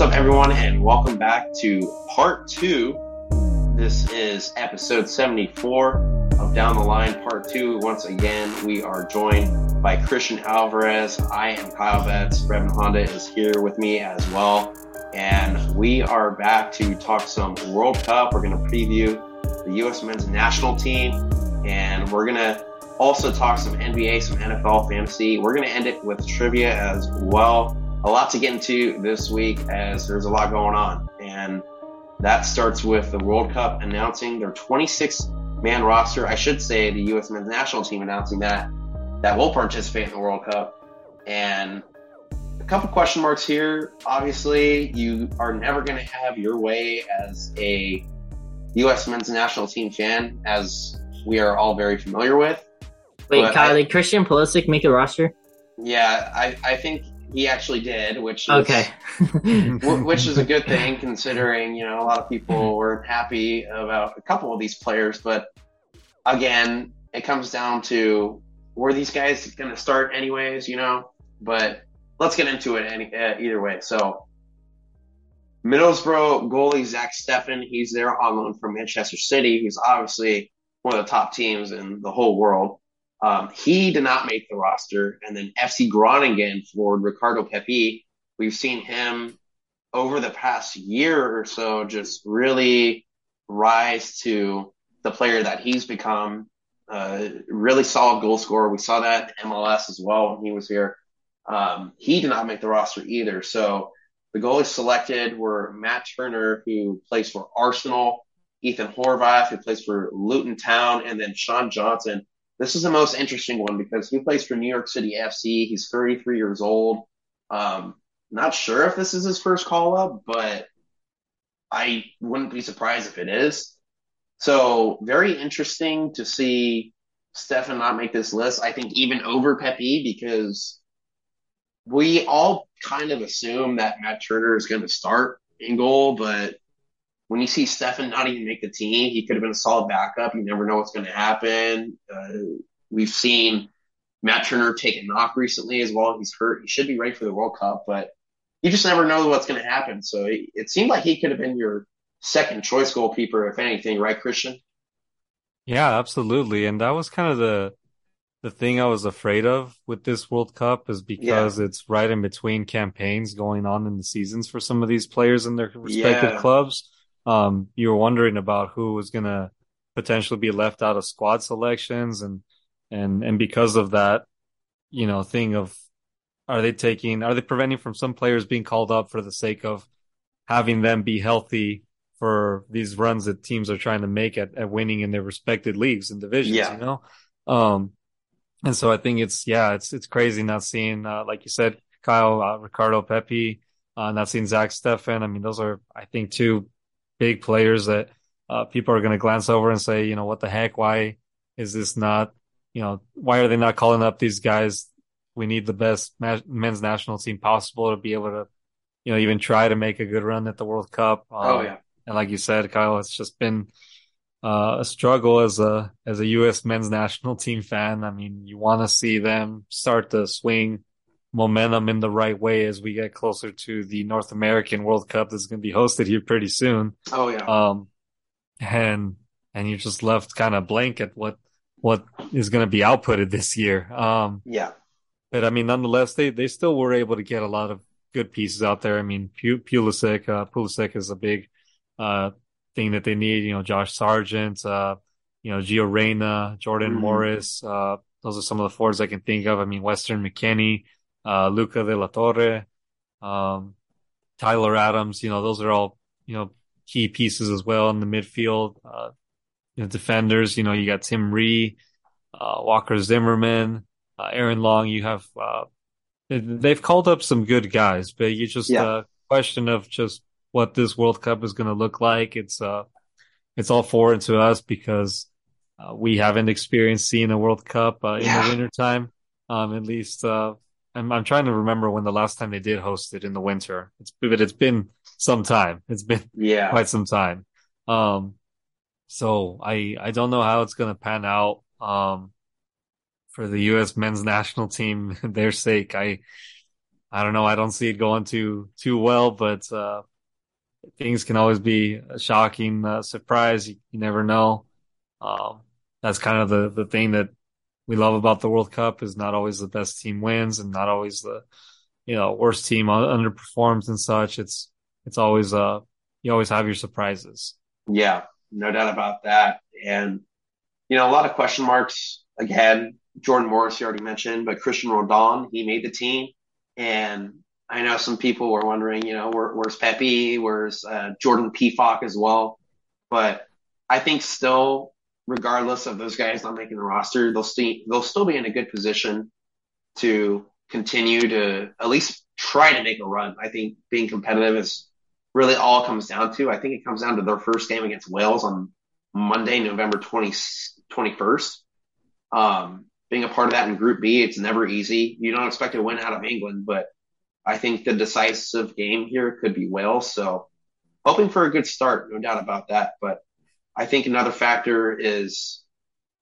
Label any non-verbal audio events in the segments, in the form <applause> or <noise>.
What's up, everyone, and welcome back to part two. This is episode 74 of Down the Line, part two. Once again, we are joined by Christian Alvarez. I am Kyle Betts. Brevin Honda is here with me as well. And we are back to talk some World Cup. We're going to preview the U.S. men's national team, and we're going to also talk some NBA, some NFL fantasy. We're going to end it with trivia as well. A lot to get into this week as there's a lot going on. And that starts with the World Cup announcing their 26 man roster. I should say the U.S. men's national team announcing that that will participate in the World Cup. And a couple question marks here. Obviously, you are never going to have your way as a U.S. men's national team fan, as we are all very familiar with. Wait, But Kyle, I- did Christian Pulisic make a roster? Yeah, I, I think he actually did, which is Okay. <laughs> which is a good thing considering you know a lot of people weren't happy about a couple of these players but again it comes down to were these guys going to start anyways you know? But let's get into it any, uh, either way. So Middlesbrough goalie Zach Steffen he's there on loan from Manchester City. He's obviously one of the top teams in the whole world um, he did not make the roster and then FC Groningen forward Ricardo Pepi we've seen him over the past year or so just really rise to the player that he's become. Uh, really solid goal scorer. We saw that in MLS as well when he was here. Um, he did not make the roster either. So the goalies selected were Matt Turner, who plays for Arsenal, Ethan Horvath, who plays for Luton Town, and then Sean Johnson. This is the most interesting one because he plays for New York City FC. He's 33 years old. Um, not sure if this is his first call up, but I wouldn't be surprised if it is. So very interesting to see Steffen not make this list. I think even over Pepi because we all kind of assume that Matt Turner is going to start in goal, but when you see Steffen not even make the team, he could have been a solid backup. You never know what's going to happen. Uh, we've seen Matt Turner take a knock recently as well. He's hurt. He should be ready for the World Cup, but you just never know what's going to happen. So it, it seemed like he could have been your second choice goalkeeper, if anything, right, Christian? Yeah, absolutely. And that was kind of the the thing I was afraid of with this World Cup is because it's right in between campaigns going on in the seasons for some of these players in their respective Yeah. clubs. Um, you were wondering about who was gonna potentially be left out of squad selections and and and because of that, you know, thing of are they taking are they preventing from some players being called up for the sake of having them be healthy for these runs that teams are trying to make at, at winning in their respected leagues and divisions, Yeah. you know? Um, and so I think it's, yeah, it's, it's crazy not seeing, uh, like you said, Kyle, uh, Ricardo Pepi, uh, not seeing Zach Steffen. I mean, those are, I think, two big players that, uh, people are going to glance over and say, you know, what the heck? Why is this not, you know, why are they not calling up these guys? We need the best men's national team possible to be able to, you know, even try to make a good run at the World Cup. Um, oh yeah, and like you said, Kyle, it's just been uh, a struggle as a as a U.S. men's national team fan. I mean, you want to see them start to swing momentum in the right way as we get closer to the North American World Cup that's going to be hosted here pretty soon. oh yeah, Um, and and you're just left kind of blank at what what is going to be outputted this year. Um, yeah, but I mean, nonetheless, they, they still were able to get a lot of good pieces out there. I mean, Pu- Pulisic, uh, Pulisic is a big, uh, thing that they need. You know, Josh Sargent, uh, you know, Gio Reyna, Jordan Mhm. Morris. Uh, those are some of the forwards I can think of. I mean, Weston McKennie, uh, Luca de la Torre, um, Tyler Adams, you know, those are all, you know, key pieces as well in the midfield. Uh, you know, defenders, you know, you got Tim Ream, uh, Walker Zimmerman, uh, Aaron Long, you have, uh, they- they've called up some good guys, but you just, Yeah. uh, question of just what this World Cup is going to look like. It's, uh, it's all foreign to us because, uh, we haven't experienced seeing a World Cup, uh, in Yeah. the wintertime. Um, at least, uh, I'm, I'm trying to remember when the last time they did host it in the winter. It's, but it's been some time. It's been <laughs> yeah. quite some time. Um, so I, I don't know how it's going to pan out. Um, for the U.S. men's national team, <laughs> their sake, I, I don't know. I don't see it going too too well, but uh, things can always be a shocking uh, surprise. You, you, never know. Um, that's kind of the the thing that we love about the World Cup is not always the best team wins and not always the you know worst team underperforms and such. It's it's always uh you always have your surprises. Yeah, no doubt about that. And you know a lot of question marks again. Jordan Morris you already mentioned, but Cristian Roldan he made the team, and I know some people were wondering, you know, where, where's Pepi? where's uh, Jordan Pefok as well, but I think still regardless of those guys not making the roster, they'll they'll still be in a good position to continue to at least try to make a run. I think being competitive is really all comes down to. I think it comes down to their first game against Wales on Monday, November 20, 21st. Um, being a part of that in Group B, it's never easy. You don't expect to win out of England, but I think the decisive game here could be Wales. So hoping for a good start, no doubt about that. But I think another factor is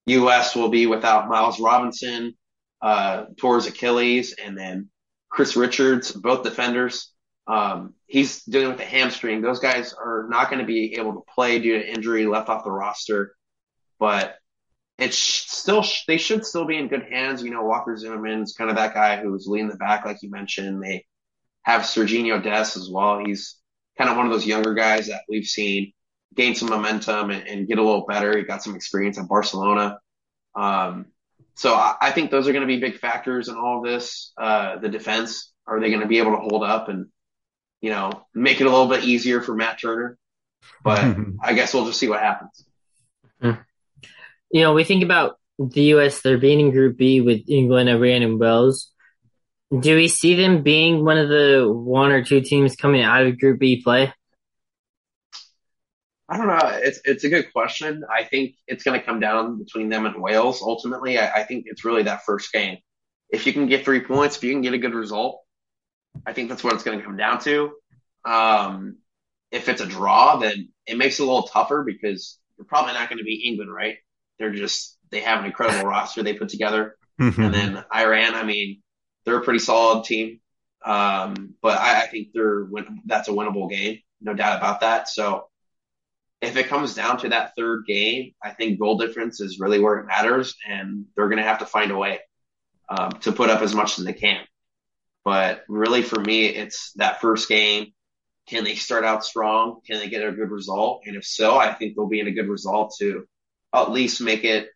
U.S. will be without Miles Robinson, uh, towards Achilles, and then Chris Richards, both defenders. Um, he's dealing with a hamstring. Those guys are not going to be able to play due to injury, left off the roster. But it's still they should still be in good hands. You know, Walker Zimmerman's kind of that guy who's leading the back, like you mentioned. They have Sergiño Dest as well. He's kind of one of those younger guys that we've seen gain some momentum and, and get a little better. He got some experience at Barcelona. Um, so I, I, think those are going to be big factors in all of this. Uh, the defense, are they going to be able to hold up and, you know, make it a little bit easier for Matt Turner? But <laughs> I guess we'll just see what happens. You know, we think about the U.S. They're being in Group B with England, Iran, and Wales. Do we see them being one of the one or two teams coming out of Group B play? I don't know. It's it's a good question. I think it's going to come down between them and Wales. Ultimately, I, I, think it's really that first game. If you can get three points, if you can get a good result, I think that's what it's going to come down to. Um, if it's a draw, then it makes it a little tougher because you're probably not going to be England, right? They're just they have an incredible <laughs> roster they put together, mm-hmm. and then Iran. I mean, they're a pretty solid team, um, but I, I think they're that's a winnable game, no doubt about that. So if it comes down to that third game, I think goal difference is really where it matters, and they're going to have to find a way um, to put up as much as they can. But really, for me, it's that first game. Can they start out strong? Can they get a good result? And if so, I think they'll be in a good result to at least make it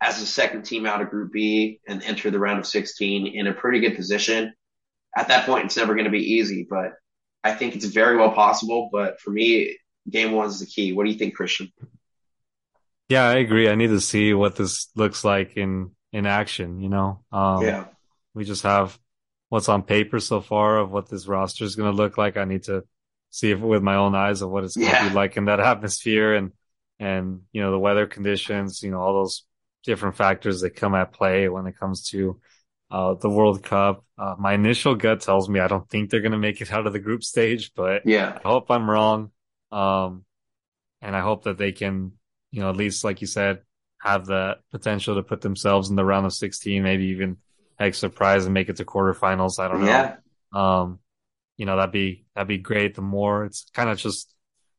as a second team out of Group B and enter the round of 16 in a pretty good position. At that point, it's never going to be easy, but I think it's very well possible. But for me, game one is the key. What do you think, Christian? Yeah, I agree. I need to see what this looks like in in action. You know, um, yeah, we just have what's on paper so far of what this roster is going to look like. I need to see it with my own eyes of what it's going to yeah. be like in that <laughs> atmosphere and and you know the weather conditions. You know all those different factors that come at play when it comes to uh, the World Cup. Uh, my initial gut tells me I don't think they're going to make it out of the group stage, but yeah, I hope I'm wrong. Um, and I hope that they can, you know, at least like you said, have the potential to put themselves in the round of 16, maybe even heck surprise and make it to quarterfinals. I don't know. Yeah. Um, you know, that'd be, that'd be great. The more it's kind of just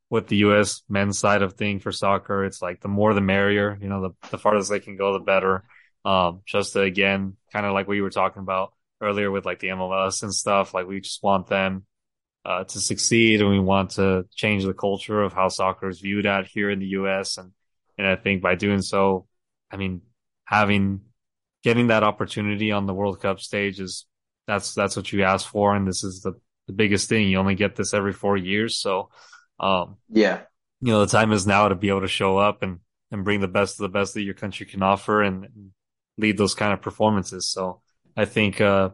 with the U.S. men's side of thing for soccer, it's like the more the merrier, you know, the, the farthest they can go, the better. Um, just to, again, kind of like we were talking about earlier with like the MLS and stuff, like we just want them uh, to succeed and we want to change the culture of how soccer is viewed out here in the U.S. And, and I think by doing so, I mean, having, getting that opportunity on the World Cup stage is, that's, that's what you ask for. And this is the, the biggest thing. You only get this every four years. So, um, yeah, you know, the time is now to be able to show up and, and bring the best of the best that your country can offer and, and lead those kind of performances. So I think, uh,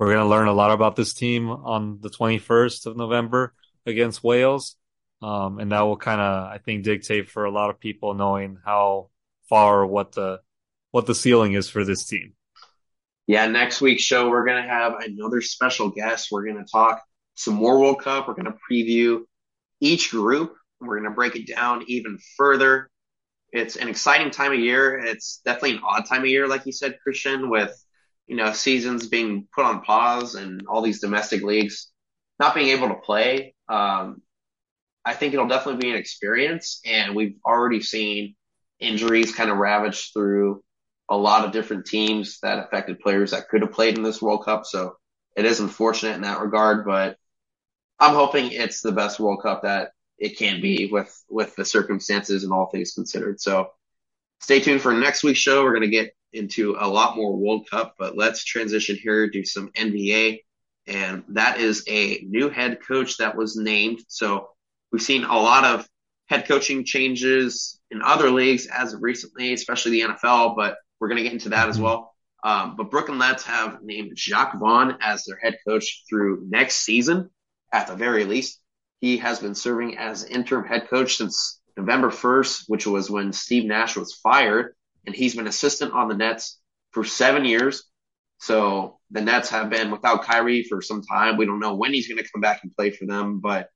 we're going to learn a lot about this team on the 21st of November against Wales. Um, and that will kind of, I think, dictate for a lot of people knowing how far what the, what the ceiling is for this team. Yeah. Next week's show, we're going to have another special guest. We're going to talk some more World Cup. We're going to preview each group. We're going to break it down even further. It's an exciting time of year. It's definitely an odd time of year, like you said, Christian, with you know, seasons being put on pause and all these domestic leagues not being able to play, um, I think it'll definitely be an experience. And we've already seen injuries kind of ravage through a lot of different teams that affected players that could have played in this World Cup. So it is unfortunate in that regard, but I'm hoping it's the best World Cup that it can be with, with the circumstances and all things considered. So stay tuned for next week's show. We're going to get into a lot more World Cup, but let's transition here to some NBA. And that is a new head coach that was named. So we've seen a lot of head coaching changes in other leagues as of recently, especially the NFL, but we're going to get into that as well. Um, but Brooklyn Nets have named Jacque Vaughn as their head coach through next season, at the very least. He has been serving as interim head coach since November 1st, which was when Steve Nash was fired and he's been assistant on the Nets for seven years. So the Nets have been without Kyrie for some time. We don't know when he's going to come back and play for them, but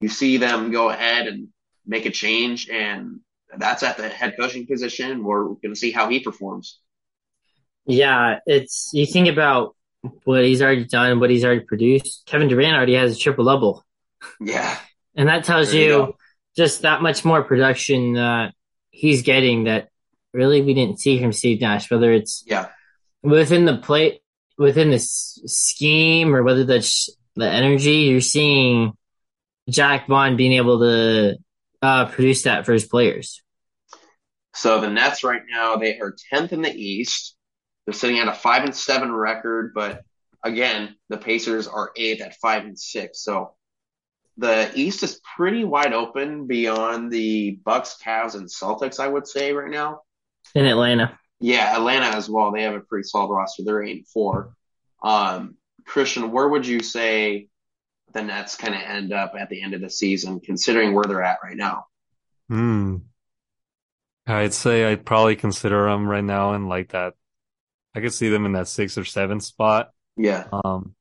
you see them go ahead and make a change, and that's at the head coaching position. We're going to see how he performs. Yeah, it's you think about what he's already done, what he's already produced. Kevin Durant already has a triple double. Yeah, and that tells you, you just that much more production that he's getting that really we didn't see from Steve Nash, whether it's yeah within the play, within the scheme, or whether that's the energy. You're seeing Jacque Vaughn being able to uh, produce that for his players. So the Nets right now they are tenth in the East. They're sitting at a five and seven record, but again, the Pacers are eighth at five and six. So the East is pretty wide open beyond the Bucks, Cavs, and Celtics. I would say right now in Atlanta. Yeah, Atlanta as well. They have a pretty solid roster. They're eight and four. Um, Christian, where would you say the Nets kind of end up at the end of the season, considering where they're at right now? Hmm. I'd say I'd probably consider them right now in like that. I could see them in that six or seven spot. Yeah. Um,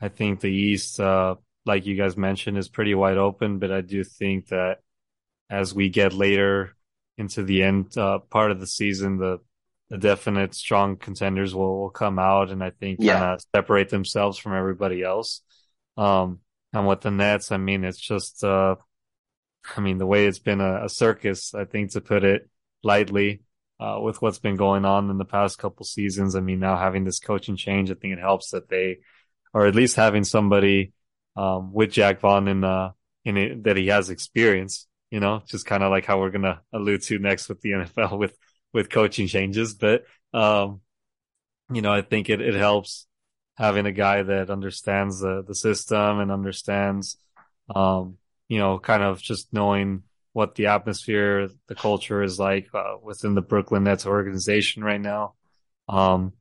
I think the East, uh, like you guys mentioned, is pretty wide open, but I do think that as we get later into the end uh, part of the season, the the definite strong contenders will, will come out and I think yeah. kind of separate themselves from everybody else. Um, and with the Nets, I mean, it's just, uh, I mean, the way it's been a, a circus, I think to put it lightly, uh, with what's been going on in the past couple seasons. I mean, now having this coaching change, I think it helps that they, or at least having somebody, um, with Jacque Vaughn in, uh, in it, that he has experience, you know, just kind of like how we're going to allude to next with the NFL <laughs> with, with coaching changes. But, um, you know, I think it, it helps having a guy that understands the, the system and understands, um, you know, kind of just knowing what the atmosphere, the culture is like uh, within the Brooklyn Nets organization right now. Um,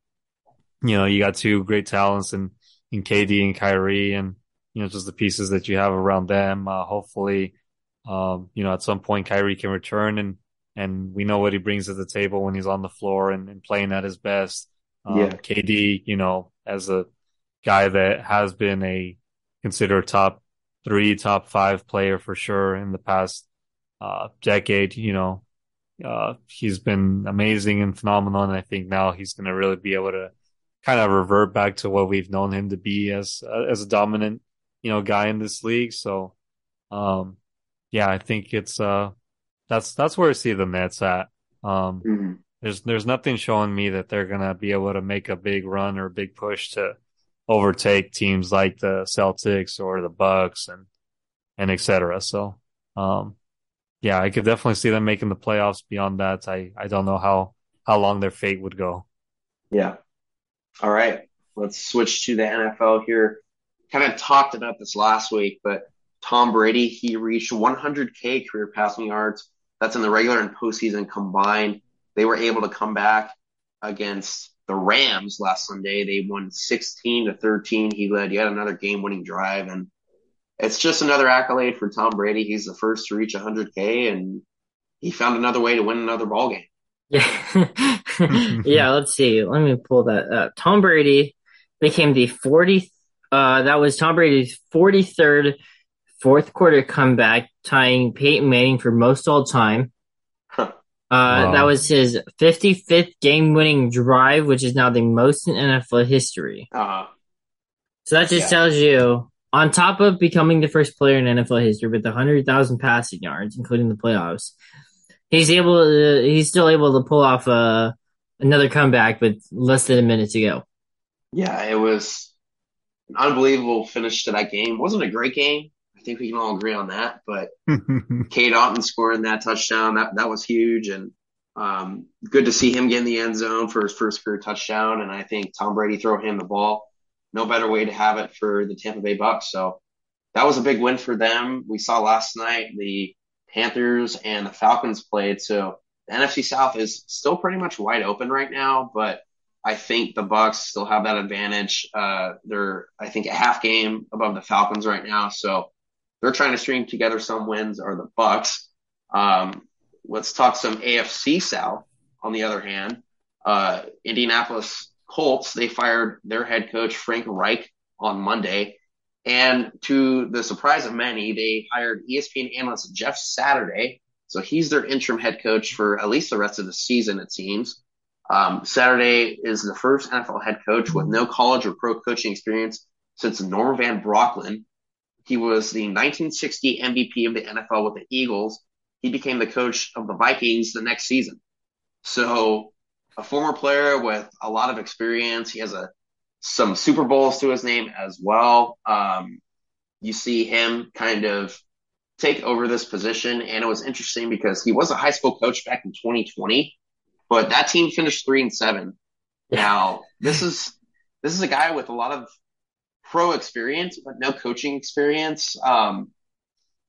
you know, you got two great talents in, in KD and Kyrie and, you know, just the pieces that you have around them. Uh, hopefully, um, you know, at some point Kyrie can return and, and we know what he brings to the table when he's on the floor and, and playing at his best. Um, yeah. KD, you know, as a guy that has been a considered top three, top five player for sure in the past uh, decade, you know, uh, he's been amazing and phenomenal. And I think now he's going to really be able to kind of revert back to what we've known him to be as, uh, as a dominant, you know, guy in this league. So, um, yeah, I think it's, uh, that's, that's where I see the Nets at. Um, mm-hmm. there's, there's nothing showing me that they're going to be able to make a big run or a big push to overtake teams like the Celtics or the Bucks and, and etc. So, um, yeah, I could definitely see them making the playoffs. Beyond that, I, I don't know how, how long their fate would go. Yeah. All right. Let's switch to the NFL here. Kind of talked about this last week, but Tom Brady, he reached 100K career passing yards. That's in the regular and postseason combined. They were able to come back against the Rams last Sunday. They won 16 to 13. He led yet another game winning drive. And it's just another accolade for Tom Brady. He's the first to reach 100K and he found another way to win another ball game. Yeah. <laughs> yeah. Let's see. Let me pull that up. Tom Brady became the 40th. Uh, that was Tom Brady's 43rd fourth quarter comeback, tying Peyton Manning for most all time. Huh. Uh, Wow. that was his 55th game-winning drive, which is now the most in NFL history. Uh, So that just Yeah. tells you, on top of becoming the first player in NFL history with 100,000 passing yards, including the playoffs, he's able. To, he's still able to pull off uh, another comeback with less than a minute to go. yeah, it was an unbelievable finish to that game. wasn't a great game. I think we can all agree on that. But <laughs> Cade Otton scoring that touchdown that that was huge, and um, good to see him get in the end zone for his first career touchdown. And I think Tom Brady throw him the ball. No better way to have it for the Tampa Bay Bucks. So that was a big win for them. We saw last night the Panthers and the Falcons played. So the NFC South is still pretty much wide open right now, but I think the Bucks still have that advantage. Uh, they're, I think, a half game above the Falcons right now. So they're trying to string together some wins or the Bucks. Um, let's talk some AFC South. On the other hand, uh, Indianapolis Colts they fired their head coach Frank Reich on Monday, and to the surprise of many, they hired ESPN analyst Jeff Saturday. So he's their interim head coach for at least the rest of the season, it seems. Um, Saturday is the first NFL head coach with no college or pro coaching experience since Norm Van Brocklin. He was the 1960 MVP of the NFL with the Eagles. He became the coach of the Vikings the next season. So a former player with a lot of experience. He has a some Super Bowls to his name as well. Um, you see him kind of take over this position, and it was interesting because he was a high school coach back in 2020, but that team finished three and seven. Now this is this is a guy with a lot of pro experience, but no coaching experience. Um,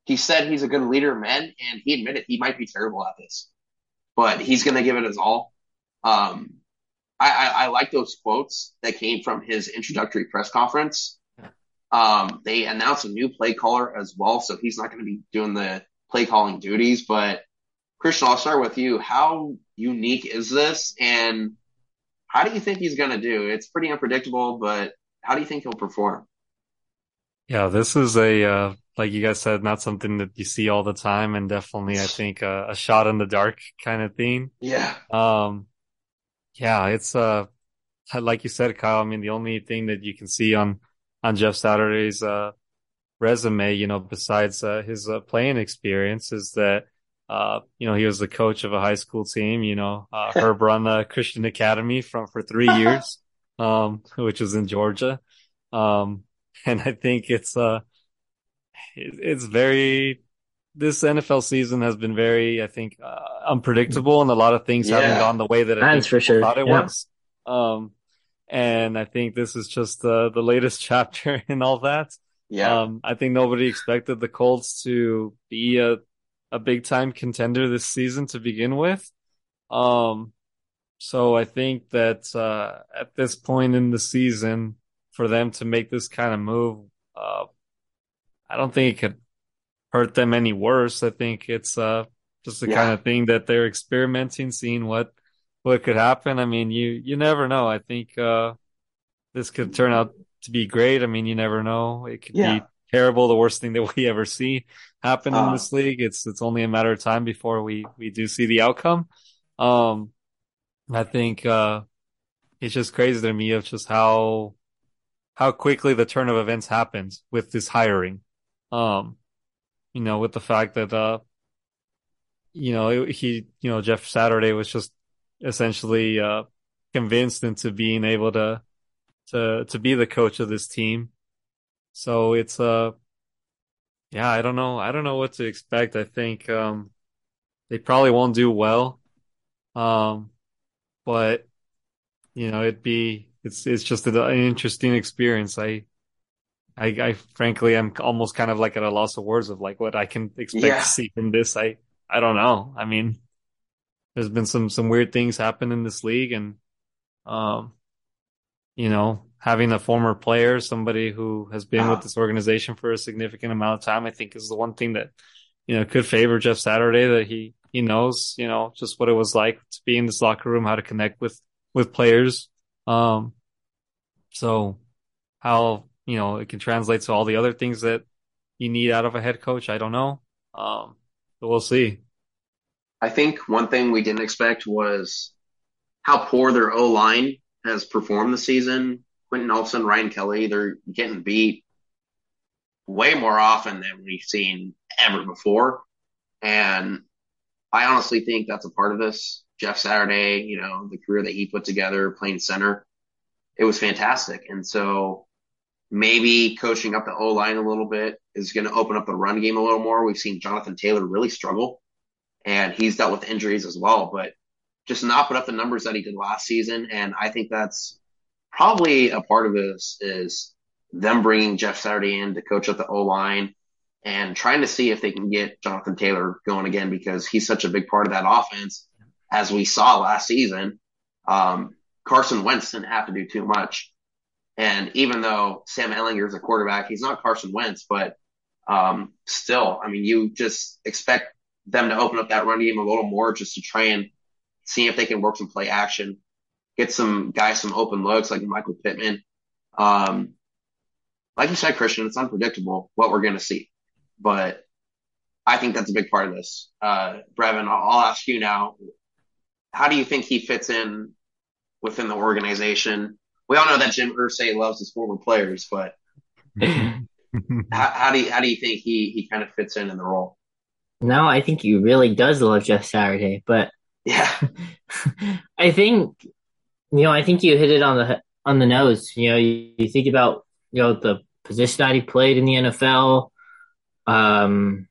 he said he's a good leader of men, and he admitted he might be terrible at this, but he's going to give it his all. Um, I, I, I like those quotes that came from his introductory press conference. Um, they announced a new play caller as well, so he's not going to be doing the play calling duties. But Christian, I'll start with you. How unique is this, and how do you think he's going to do? It's pretty unpredictable, but how do you think he'll perform? Yeah, this is a uh, like you guys said, not something that you see all the time, and definitely I think uh, a shot in the dark kind of thing. Yeah, Um, yeah, it's uh like you said, Kyle. I mean, the only thing that you can see on on Jeff Saturday's uh resume, you know, besides uh, his uh, playing experience, is that uh you know he was the coach of a high school team. You know, uh, Herb <laughs> run the Christian Academy from for three years, <laughs> um, which was in Georgia. Um, and I think it's uh it, it's very this NFL season has been very, I think, uh, unpredictable, and a lot of things haven't gone the way that I for sure, thought it yeah. was. Um, and I think this is just uh, the latest <laughs> chapter in all that. yeah, Um, I think nobody expected the Colts to be a a big time contender this season to begin with. Um, so I think that uh, at this point in the season, for them to make this kind of move, uh, I don't think it could hurt them any worse. I think it's uh, just the Yeah. kind of thing that they're experimenting, seeing what what could happen. I mean, you you never know. I think uh, this could turn out to be great. I mean, you never know. It could Yeah. be terrible, the worst thing that <laughs> we ever see happen in Uh. this league. It's it's only a matter of time before we we do see the outcome. Um, I think uh, it's just crazy to me of just how how quickly the turn of events happens with this hiring. Um, you know, with the fact that uh, you know, he, you know, Jeff Saturday was just essentially uh convinced into being able to to to be the coach of this team. So it's uh yeah, I don't know. I don't know what to expect. I think um they probably won't do well. Um but you know, it'd be it's it's just an interesting experience. I I I frankly I'm almost kind of like at a loss of words of like what I can expect Yeah. to see from this. I I don't know. I mean, there's been some some weird things happen in this league and um you know, having a former player, somebody who has been Uh-huh. with this organization for a significant amount of time, I think is the one thing that, you know, could favor Jeff Saturday that he, he knows, you know, just what it was like to be in this locker room, how to connect with, with players. Um, so how, you know, it can translate to all the other things that you need out of a head coach. I don't know. Um, but we'll see. I think one thing we didn't expect was how poor their O line has performed this season. Quenton Nelson, Ryan Kelly, they're getting beat way more often than we've seen ever before. And I honestly think that's a part of this. Jeff Saturday, you know, the career that he put together playing center, it was fantastic. And so maybe coaching up the O line a little bit is going to open up the run game a little more. We've seen Jonathan Taylor really struggle and he's dealt with injuries as well, but just not put up the numbers that he did last season. And I think that's probably a part of this is them bringing Jeff Saturday in to coach up the O line and trying to see if they can get Jonathan Taylor going again because he's such a big part of that offense as we saw last season. Um, Carson Wentz didn't have to do too much. And even though Sam Ehlinger is a quarterback, he's not Carson Wentz, but um, still, I mean, you just expect them to open up that run game a little more just to try and see if they can work some play action, get some guys some open looks like Michael Pittman. Um, like you said, Christian, it's unpredictable what we're going to see, but I think that's a big part of this. Uh, Brevin, I'll, I'll ask you now. How do you think he fits in within the organization? We all know that Jim Irsay loves his former players, but <laughs> how, how, do you, how do you think he, he kind of fits in in the role? No, I think he really does love Jeff Saturday, but yeah, <laughs> I think you know I think you hit it on the on the nose. You know, you, you think about you know the position that he played in the NFL. Um,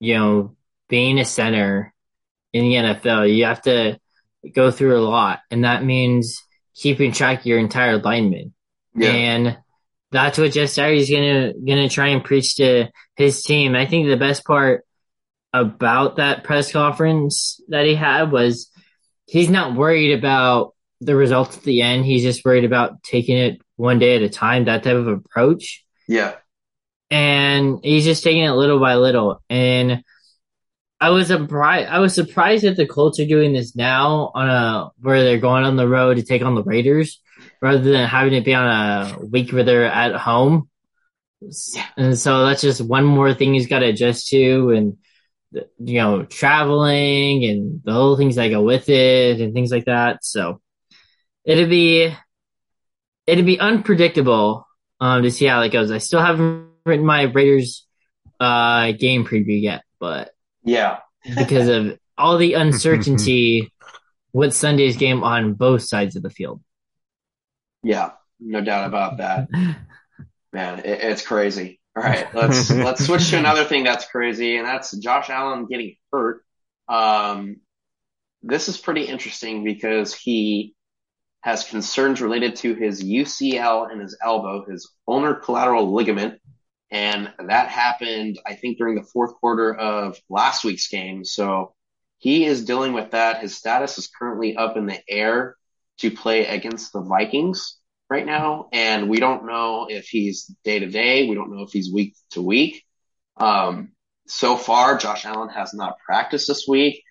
you know, being a center in the NFL, you have to go through a lot, and that means keeping track of your entire lineman. Yeah. And that's what Jeff Saturday's gonna gonna try and preach to his team. I think the best part about that press conference that he had was he's not worried about the results at the end. He's just worried about taking it one day at a time, that type of approach. Yeah. And he's just taking it little by little. And I was surprised. I was surprised that the Colts are doing this now on a where they're going on the road to take on the Raiders, rather than having it be on a week where they're at home. And so that's just one more thing he's got to adjust to, and you know, traveling and the whole things that go with it and things like that. So it'd be it'd be unpredictable um, to see how it goes. I still haven't written my Raiders uh, game preview yet, but yeah, because of all the <laughs> uncertainty with Sunday's game on both sides of the field. Yeah, no doubt about that. <laughs> Man, it, it's crazy. All right, let's <laughs> let's switch to another thing that's crazy, and that's Josh Allen getting hurt. Um, this is pretty interesting because he has concerns related to his UCL and his elbow, his ulnar collateral ligament. And that happened, I think, during the fourth quarter of last week's game. So he is dealing with that. His status is currently up in the air to play against the Vikings right now. And we don't know if he's day to day. We don't know if he's week to week. Um, so far, Josh Allen has not practiced this week.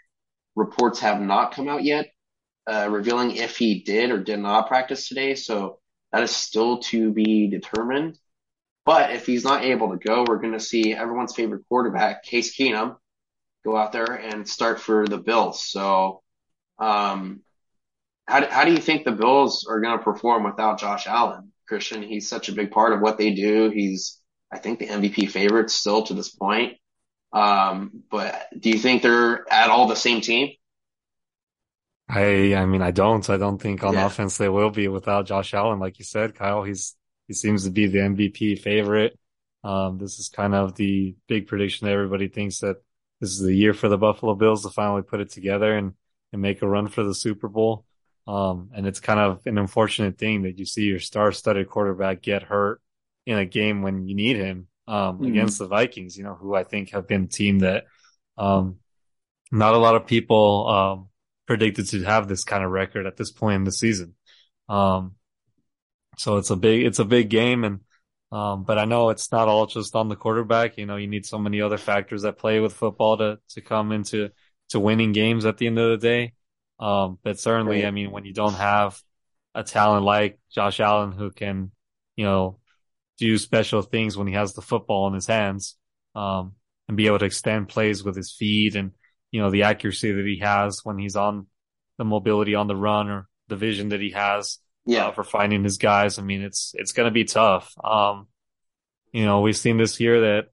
Reports have not come out yet uh, revealing if he did or did not practice today. So that is still to be determined. But if he's not able to go, we're going to see everyone's favorite quarterback, Case Keenum, go out there and start for the Bills. So, um, how do, how do you think the Bills are going to perform without Josh Allen? Christian, he's such a big part of what they do. He's, I think, the MVP favorite still to this point. Um, but do you think they're at all the same team? I I mean I don't. I don't think on yeah. offense they will be without Josh Allen. Like you said, Kyle, he's he seems to be the MVP favorite. Um, this is kind of the big prediction that everybody thinks that this is the year for the Buffalo Bills to finally put it together and, and make a run for the Super Bowl. Um, and it's kind of an unfortunate thing that you see your star-studded quarterback get hurt in a game when you need him, um, mm-hmm. against the Vikings, you know, who I think have been a team that, um, not a lot of people, um, predicted to have this kind of record at this point in the season. Um, so it's a big, it's a big game. And, um, but I know it's not all just on the quarterback. You know, you need so many other factors that play with football to, to come into, to winning games at the end of the day. Um, but certainly, right. I mean, when you don't have a talent like Josh Allen who can, you know, do special things when he has the football in his hands, um, and be able to extend plays with his feet and, you know, the accuracy that he has when he's on the mobility on the run or the vision that he has Yeah. uh, for finding his guys. I mean, it's it's going to be tough. Um, you know, we've seen this year that,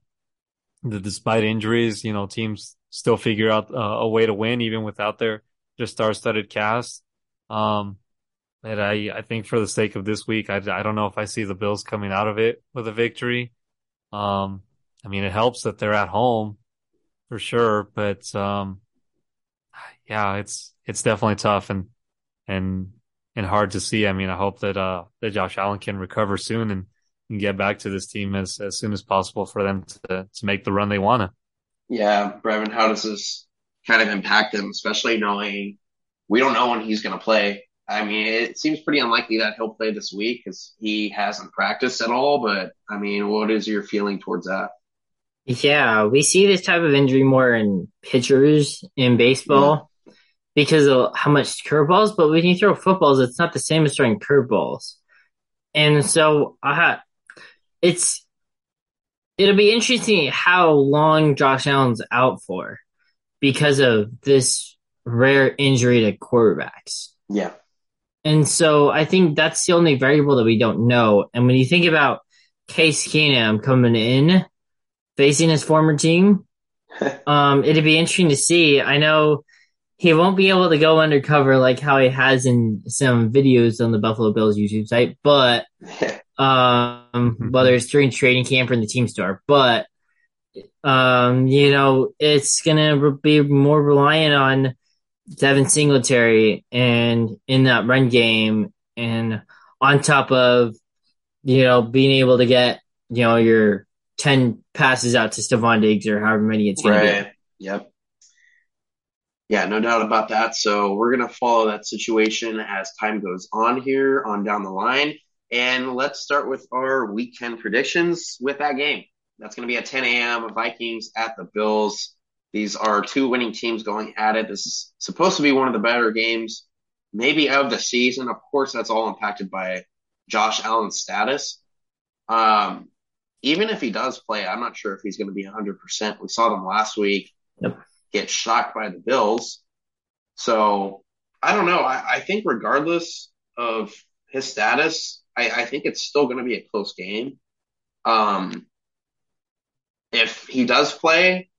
that despite injuries, you know, teams still figure out uh, a way to win even without their their star-studded cast. Um, and I I think for the sake of this week, I I don't know if I see the Bills coming out of it with a victory. Um, I mean, it helps that they're at home for sure, but um, yeah, it's it's definitely tough and and and hard to see. I mean, I hope that uh that Josh Allen can recover soon and, and get back to this team as as soon as possible for them to to make the run they want to. Yeah, Brevin, how does this kind of impact him, especially knowing we don't know when he's going to play? I mean, it seems pretty unlikely that he'll play this week because he hasn't practiced at all. But I mean, what is your feeling towards that? Yeah, we see this type of injury more in pitchers in baseball because of how much curveballs. But when you throw footballs, it's not the same as throwing curveballs. And so, uh, it's it'll be interesting how long Josh Allen's out for because of this rare injury to quarterbacks. Yeah, And so I think that's the only variable that we don't know. And when you think about Case Keenum coming in, facing his former team, <laughs> um, it'd be interesting to see. I know he won't be able to go undercover like how he has in some videos on the Buffalo Bills YouTube site, but <laughs> um, whether it's during training camp or in the team store, but um, you know, it's gonna be more reliant on Devin Singletary and in that run game, and on top of you know being able to get you know your ten passes out to Stefon Diggs or however many it's gonna right. Yep. Yeah, no doubt about that. So we're gonna follow that situation as time goes on here on down the line. And let's start with our weekend predictions with that game. That's going to be at 10 a.m. Vikings at the Bills. These are two winning teams going at it. This is supposed to be one of the better games, maybe of the season. Of course, that's all impacted by Josh Allen's status. Um, even if he does play, I'm not sure if he's going to be 100%. We saw them last week. Get shocked by the Bills. So I don't know. I, I think regardless of his status, I, I think it's still going to be a close game. Um, if he does play,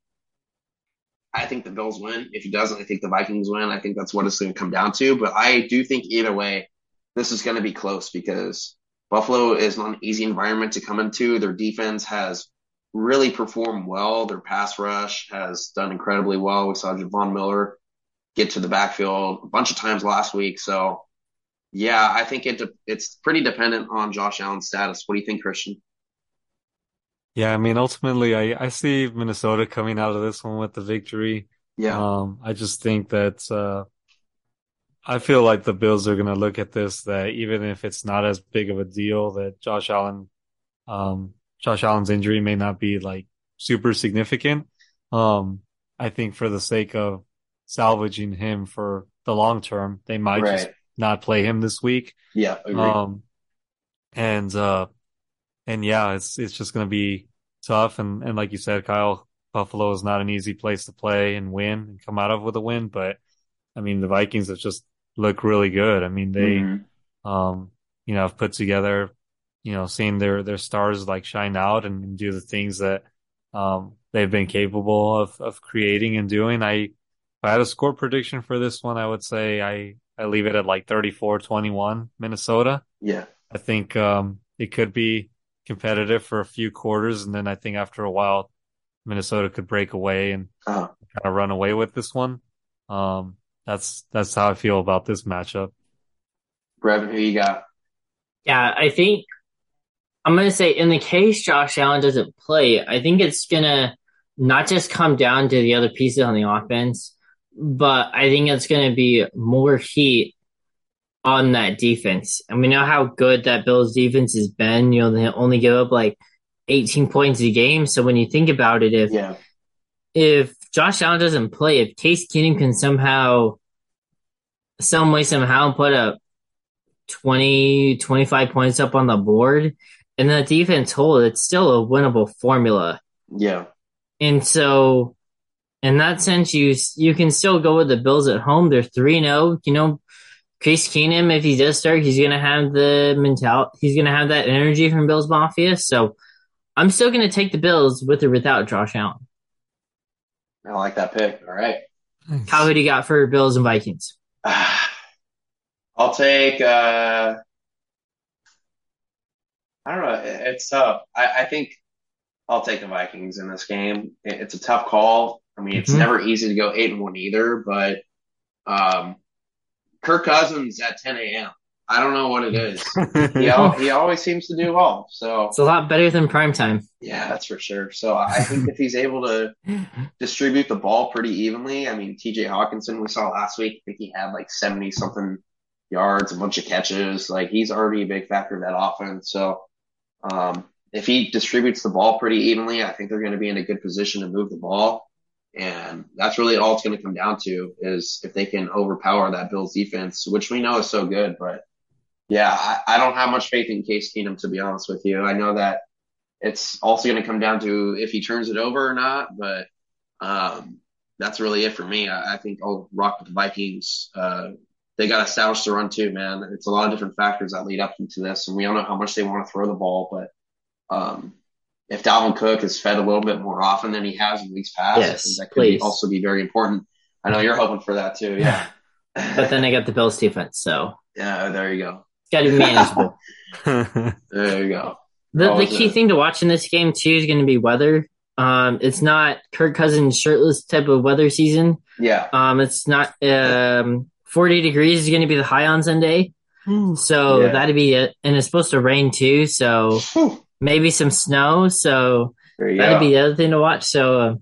I think the Bills win. If he doesn't, I think the Vikings win. I think that's what it's going to come down to. But I do think either way, this is going to be close because Buffalo is not an easy environment to come into. Their defense has really performed well. Their pass rush has done incredibly well. We saw Javon Miller get to the backfield a bunch of times last week. So, yeah, I think it it's pretty dependent on Josh Allen's status. What do you think, Christian? Yeah, I mean, ultimately, I, I see Minnesota coming out of this one with the victory. Yeah, Um, I just think that, uh, I feel like the Bills are going to look at this that even if it's not as big of a deal that Josh Allen, um, Josh Allen's injury may not be like super significant. Um, I think for the sake of salvaging him for the long term, they might just not play him this week. Yeah, agree. Um, and, uh, and yeah, it's, it's just going to be tough. And, and like you said, Kyle, Buffalo is not an easy place to play and win and come out of with a win. But I mean, the Vikings have just looked really good. I mean, they, Mhm. um, you know, have put together, you know, seeing their, their stars like shine out and do the things that, um, they've been capable of, of creating and doing. I, if I had a score prediction for this one, I would say I, I leave it at like 34-21 Minnesota. Yeah, I think, um, it could be competitive for a few quarters. And then I think after a while, Minnesota could break away and uh, kind of run away with this one. Um, that's, that's how I feel about this matchup. Brevin, who you got? Yeah, I think I'm gonna say in the case Josh Allen doesn't play, I think it's gonna not just come down to the other pieces on the offense, but I think it's gonna be more heat on that defense. And we know how good that Bills defense has been. You know, they only give up like 18 points a game. So when you think about it, if Yeah, if Josh Allen doesn't play, if Case Keenum can somehow, some way, somehow put up 20, 25 points up on the board, and the defense hold, it's still a winnable formula. yeah, And so in that sense, you you can still go with the Bills at home. They're three zero. You know, Case Keenum, if he does start, he's gonna have the mental. He's gonna have that energy from Bills Mafia. So I'm still gonna take the Bills with or without Josh Allen. I like that pick. All right. How would you got for Bills and Vikings? <sighs> I'll take. uh I don't know. It's tough. I, I think I'll take the Vikings in this game. It's a tough call. I mean, it's mm-hmm. never easy to go eight and one either, but um, Kirk Cousins at 10 a.m. I don't know what it is. <laughs> he, al- he always seems to do well. So it's a lot better than prime time. Yeah, that's for sure. So I think if he's able to <laughs> distribute the ball pretty evenly, I mean, TJ Hockenson we saw last week, I think he had like 70 something yards, a bunch of catches. Like he's already a big factor of that offense. So um, if he distributes the ball pretty evenly, I think they're going to be in a good position to move the ball. And that's really all it's going to come down to is if they can overpower that Bills defense, which we know is so good. But yeah, I, I don't have much faith in Case Keenum, to be honest with you. I know that it's also going to come down to if he turns it over or not, but um, that's really it for me. I, I, think I'll rock with the Vikings. Uh, they got to establish the run too, man. It's a lot of different factors that lead up into this, and we all know how much they want to throw the ball, but um, if Dalvin Cook is fed a little bit more often than he has in weeks past, yes, that could be also be very important. I know you're hoping for that too. Yeah. but then they got the Bills defense, so yeah, there you go. It's got to be manageable. <laughs> <laughs> there you go. The, the key thing to watch in this game too is going to be weather. Um, it's not Kirk Cousins shirtless type of weather season. Yeah. Um, it's not um 40 degrees is going to be the high on Sunday. Hmm. So yeah. that'd be it. And it's supposed to rain too. So maybe some snow. So that'd go. be the other thing to watch. So uh,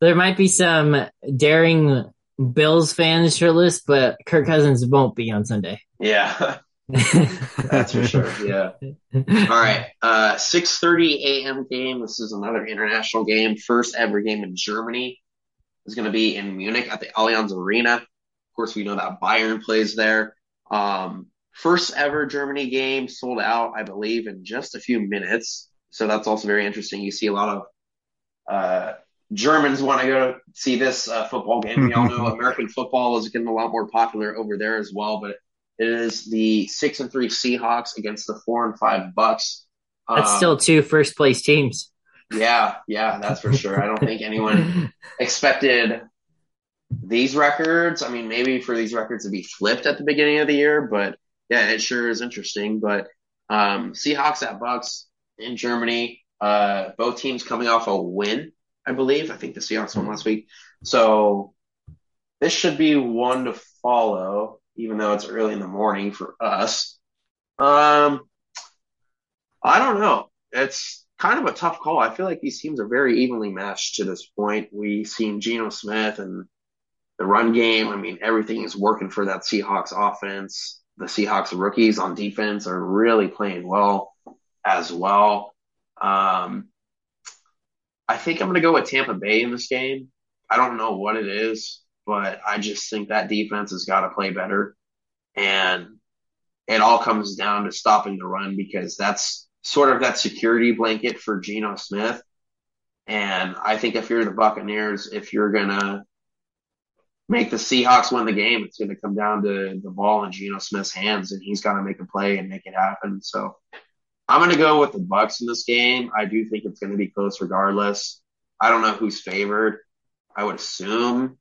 there might be some daring Bills fans shirtless, but Kirk Cousins won't be on Sunday. Yeah. <laughs> That's for sure. Yeah. All right. Uh, 6:30 a.m. game. This is another international game. First ever game in Germany. Is going to be in Munich at the Allianz Arena. Course, we know that Bayern plays there. Um, First ever Germany game sold out, I believe, in just a few minutes. So that's also very interesting. You see a lot of uh, Germans want to go see this uh, football game. We all know <laughs> American football is getting a lot more popular over there as well, but it is the six and three Seahawks against the four and five Bucks. That's um, still two first place teams. Yeah, yeah, that's for sure. I don't think anyone <laughs> expected these records. I mean, maybe for these records to be flipped at the beginning of the year, but yeah, it sure is interesting. But um, Seahawks at Bucks in Germany, uh, both teams coming off a win, I believe. I think the Seahawks won last week. So this should be one to follow, even though it's early in the morning for us. Um, I don't know. It's kind of a tough call. I feel like these teams are very evenly matched to this point. We've seen Geno Smith and the run game. I mean, everything is working for that Seahawks offense the Seahawks rookies on defense are really playing well as well. Um, I think I'm going to go with Tampa Bay in this game. I don't know what it is, but I just think that defense has got to play better. And it all comes down to stopping the run because that's sort of that security blanket for Geno Smith. And I think if you're the Buccaneers, if you're going to make the Seahawks win the game, it's going to come down to the ball in Geno Smith's hands, and he's got to make a play and make it happen. So I'm going to go with the Bucks in this game. I do think it's going to be close regardless. I don't know who's favored. I would assume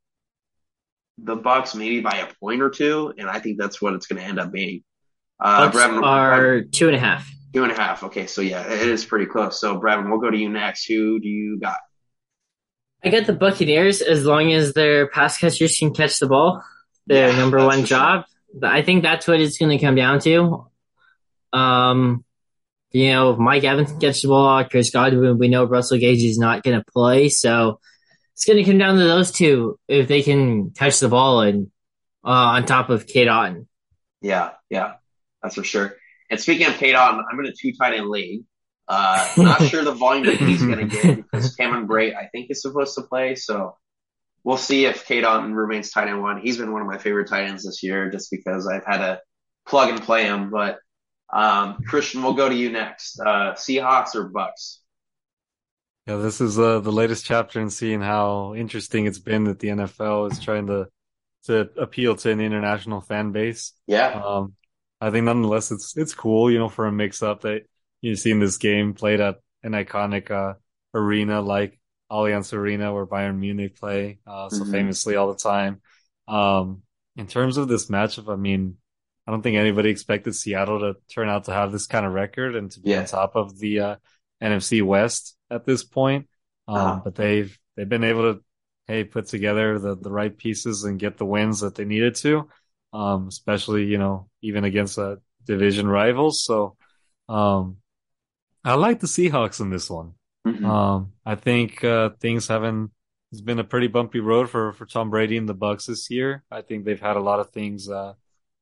the Bucks maybe by a point or two, and I think that's what it's going to end up being. Uh, Bucks Brevin, are two and a half. Two and a half. Okay, so yeah, it is pretty close. So Brevin, we'll go to you next. Who do you got? I get the Buccaneers as long as their pass catchers can catch the ball. Their yeah, number one job. Sure. I think that's what it's going to come down to. Um, you know, Mike Evans can catch the ball. Chris Godwin, we know Russell Gage is not going to play, so it's going to come down to those two if they can catch the ball and uh, on top of Cade Otton. Yeah, yeah, that's for sure. And speaking of Cade Otton, I'm in a two tight end league. Uh, <laughs> not sure the volume that he's going to get because Cameron Brate, I think, is supposed to play. So we'll see if Otton remains tight end one. He's been one of my favorite tight ends this year just because I've had to plug and play him. But um, Christian, we'll go to you next. Uh, Seahawks or Bucks? Yeah, this is uh, the latest chapter in seeing how interesting it's been that the NFL is trying to to appeal to an international fan base. Yeah. Um, I think nonetheless it's it's cool, you know, for a mix up that you've seen this game played at an iconic uh, arena like Allianz Arena where Bayern Munich play uh, so Mhm. famously all the time. Um, in terms of this matchup, I mean, I don't think anybody expected Seattle to turn out to have this kind of record and to be Yeah. on top of the uh, NFC West at this point. Um, Uh-huh. but they've they've been able to hey put together the the right pieces and get the wins that they needed to. Um, especially you know even against uh, division rivals. So um, I like the Seahawks in this one. Mhm. Um, I think uh, things haven't. It's been a pretty bumpy road for for Tom Brady and the Bucks this year. I think they've had a lot of things uh,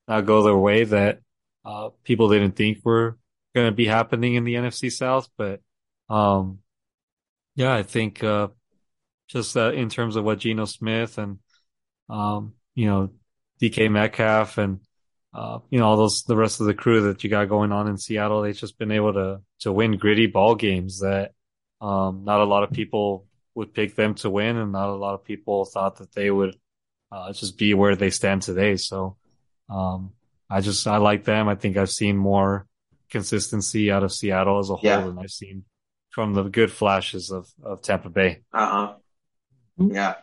not go their way that uh, people didn't think were going to be happening in the NFC South. But um, yeah, I think uh, just uh, in terms of what Geno Smith and um, you know DK Metcalf and uh, you know all those the rest of the crew that you got going on in Seattle, they've just been able to to win gritty ball games that um, not a lot of people would pick them to win, and not a lot of people thought that they would uh, just be where they stand today. So um, I just I like them. I think I've seen more consistency out of Seattle as a whole Yeah. than I've seen from the good flashes of of Tampa Bay. Uh-huh. Mhm. Yeah.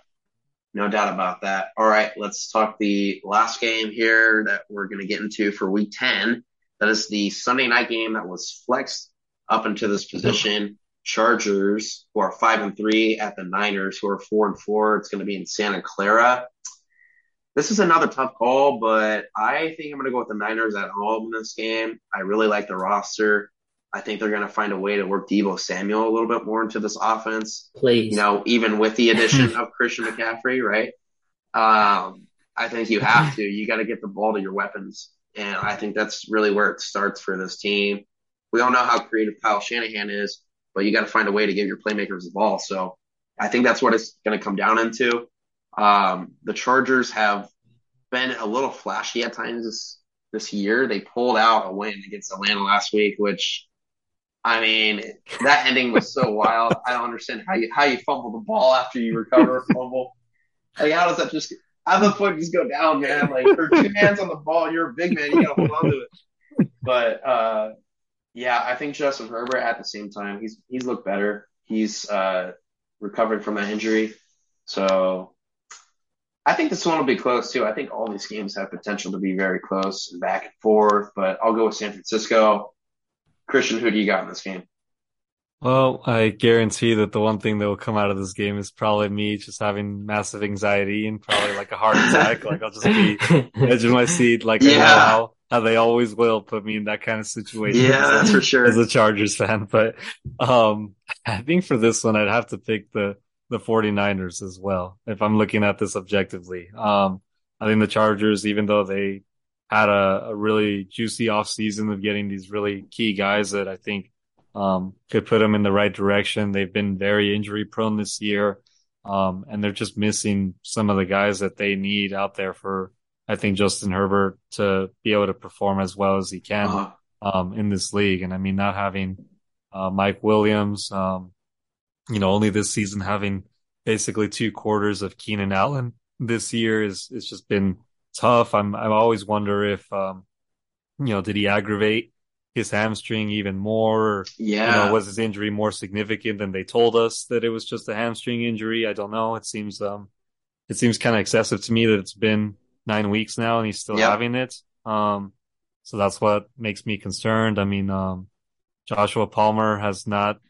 No doubt about that. All right, let's talk the last game here that we're going to get into for week 10. That is the Sunday night game that was flexed up into this position. Chargers, who are five and three, at the Niners, who are four and four. It's going to be in Santa Clara. This is another tough call, but I think I'm going to go with the Niners at home in this game. I really like the roster. I think they're going to find a way to work Deebo Samuel a little bit more into this offense Please. you know, even with the addition <laughs> of Christian McCaffrey, right? Um, I think you have to. You got to get the ball to your weapons. And I think that's really where it starts for this team. We all know how creative Kyle Shanahan is, but you got to find a way to give your playmakers the ball. So I think that's what it's going to come down into. Um, the Chargers have been a little flashy at times this, this year. They pulled out a win against Atlanta last week, which I mean, that ending was so wild. I don't understand how you how you fumble the ball after you recover a fumble. Like, how does that just how the fuck just go down, man? Like, two hands on the ball, you're a big man, you gotta hold on to it. But uh, yeah, I think Justin Herbert at the same time, he's he's looked better. He's uh recovered from that injury, so I think this one will be close too. I think all these games have potential to be very close and back and forth. But I'll go with San Francisco. Christian, who do you got in this game? Well, I guarantee that the one thing that will come out of this game is probably me just having massive anxiety and probably like a heart attack. like I'll just be <laughs> edge of my seat, like I know how, how they always will put me in that kind of situation. Yeah, as that's for sure. as a Chargers fan. But um, I think for this one, I'd have to pick the the 49ers as well. If I'm looking at this objectively, um, I think the Chargers, even though they had a, a really juicy off season of getting these really key guys that I think um, could put them in the right direction. They've been very injury prone this year. Um, and they're just missing some of the guys that they need out there for, I think, Justin Herbert to be able to perform as well as he can Uh-huh. um, in this league. And I mean, not having uh, Mike Williams, um, you know, only this season having basically two quarters of Keenan Allen this year is it's just been tough. I'm I always wonder if um, you know, did he aggravate his hamstring even more? Or, Yeah. you know, was his injury more significant than they told us that it was just a hamstring injury? I don't know. It seems um, it seems kind of excessive to me that it's been nine weeks now and he's still having it. Um, so that's what makes me concerned. I mean, um, Joshua Palmer has not,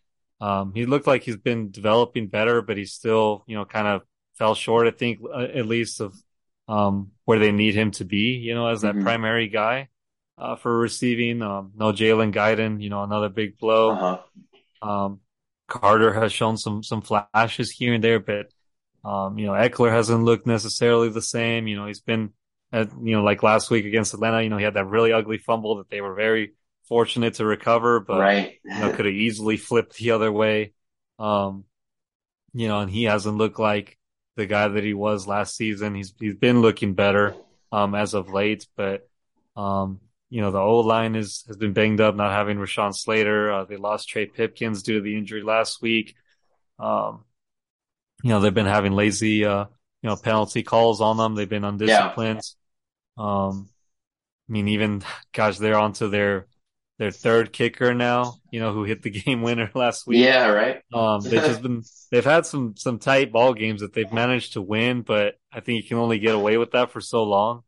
um, he looked like he's been developing better, but he still, you know, kind of fell short, I think, uh, at least of, um, where they need him to be, you know, as that Mhm. primary guy, uh, for receiving. Um, no Jalen Guyton, you know, another big blow. Uh-huh. Um, Carter has shown some some flashes here and there, but um, you know, Ekeler hasn't looked necessarily the same. You know, he's been, at, you know, like last week against Atlanta. You know, he had that really ugly fumble that they were very fortunate to recover, but right. you know, could have easily flipped the other way. Um, you know, and he hasn't looked like the guy that he was last season. He's he's been looking better um as of late, but um, you know, the old line is has been banged up, not having Rashawn Slater. Uh, they lost Trey Pipkins due to the injury last week. Um, you know, they've been having lazy, uh, you know, penalty calls on them. They've been undisciplined. Yeah. Um, I mean, even, <laughs> gosh, they're onto their, their third kicker now, you know, who hit the <laughs> game winner last week. Yeah, right. Um, they've just been, they've had some, some tight ball games that they've managed to win, but I think you can only get away with that for so long.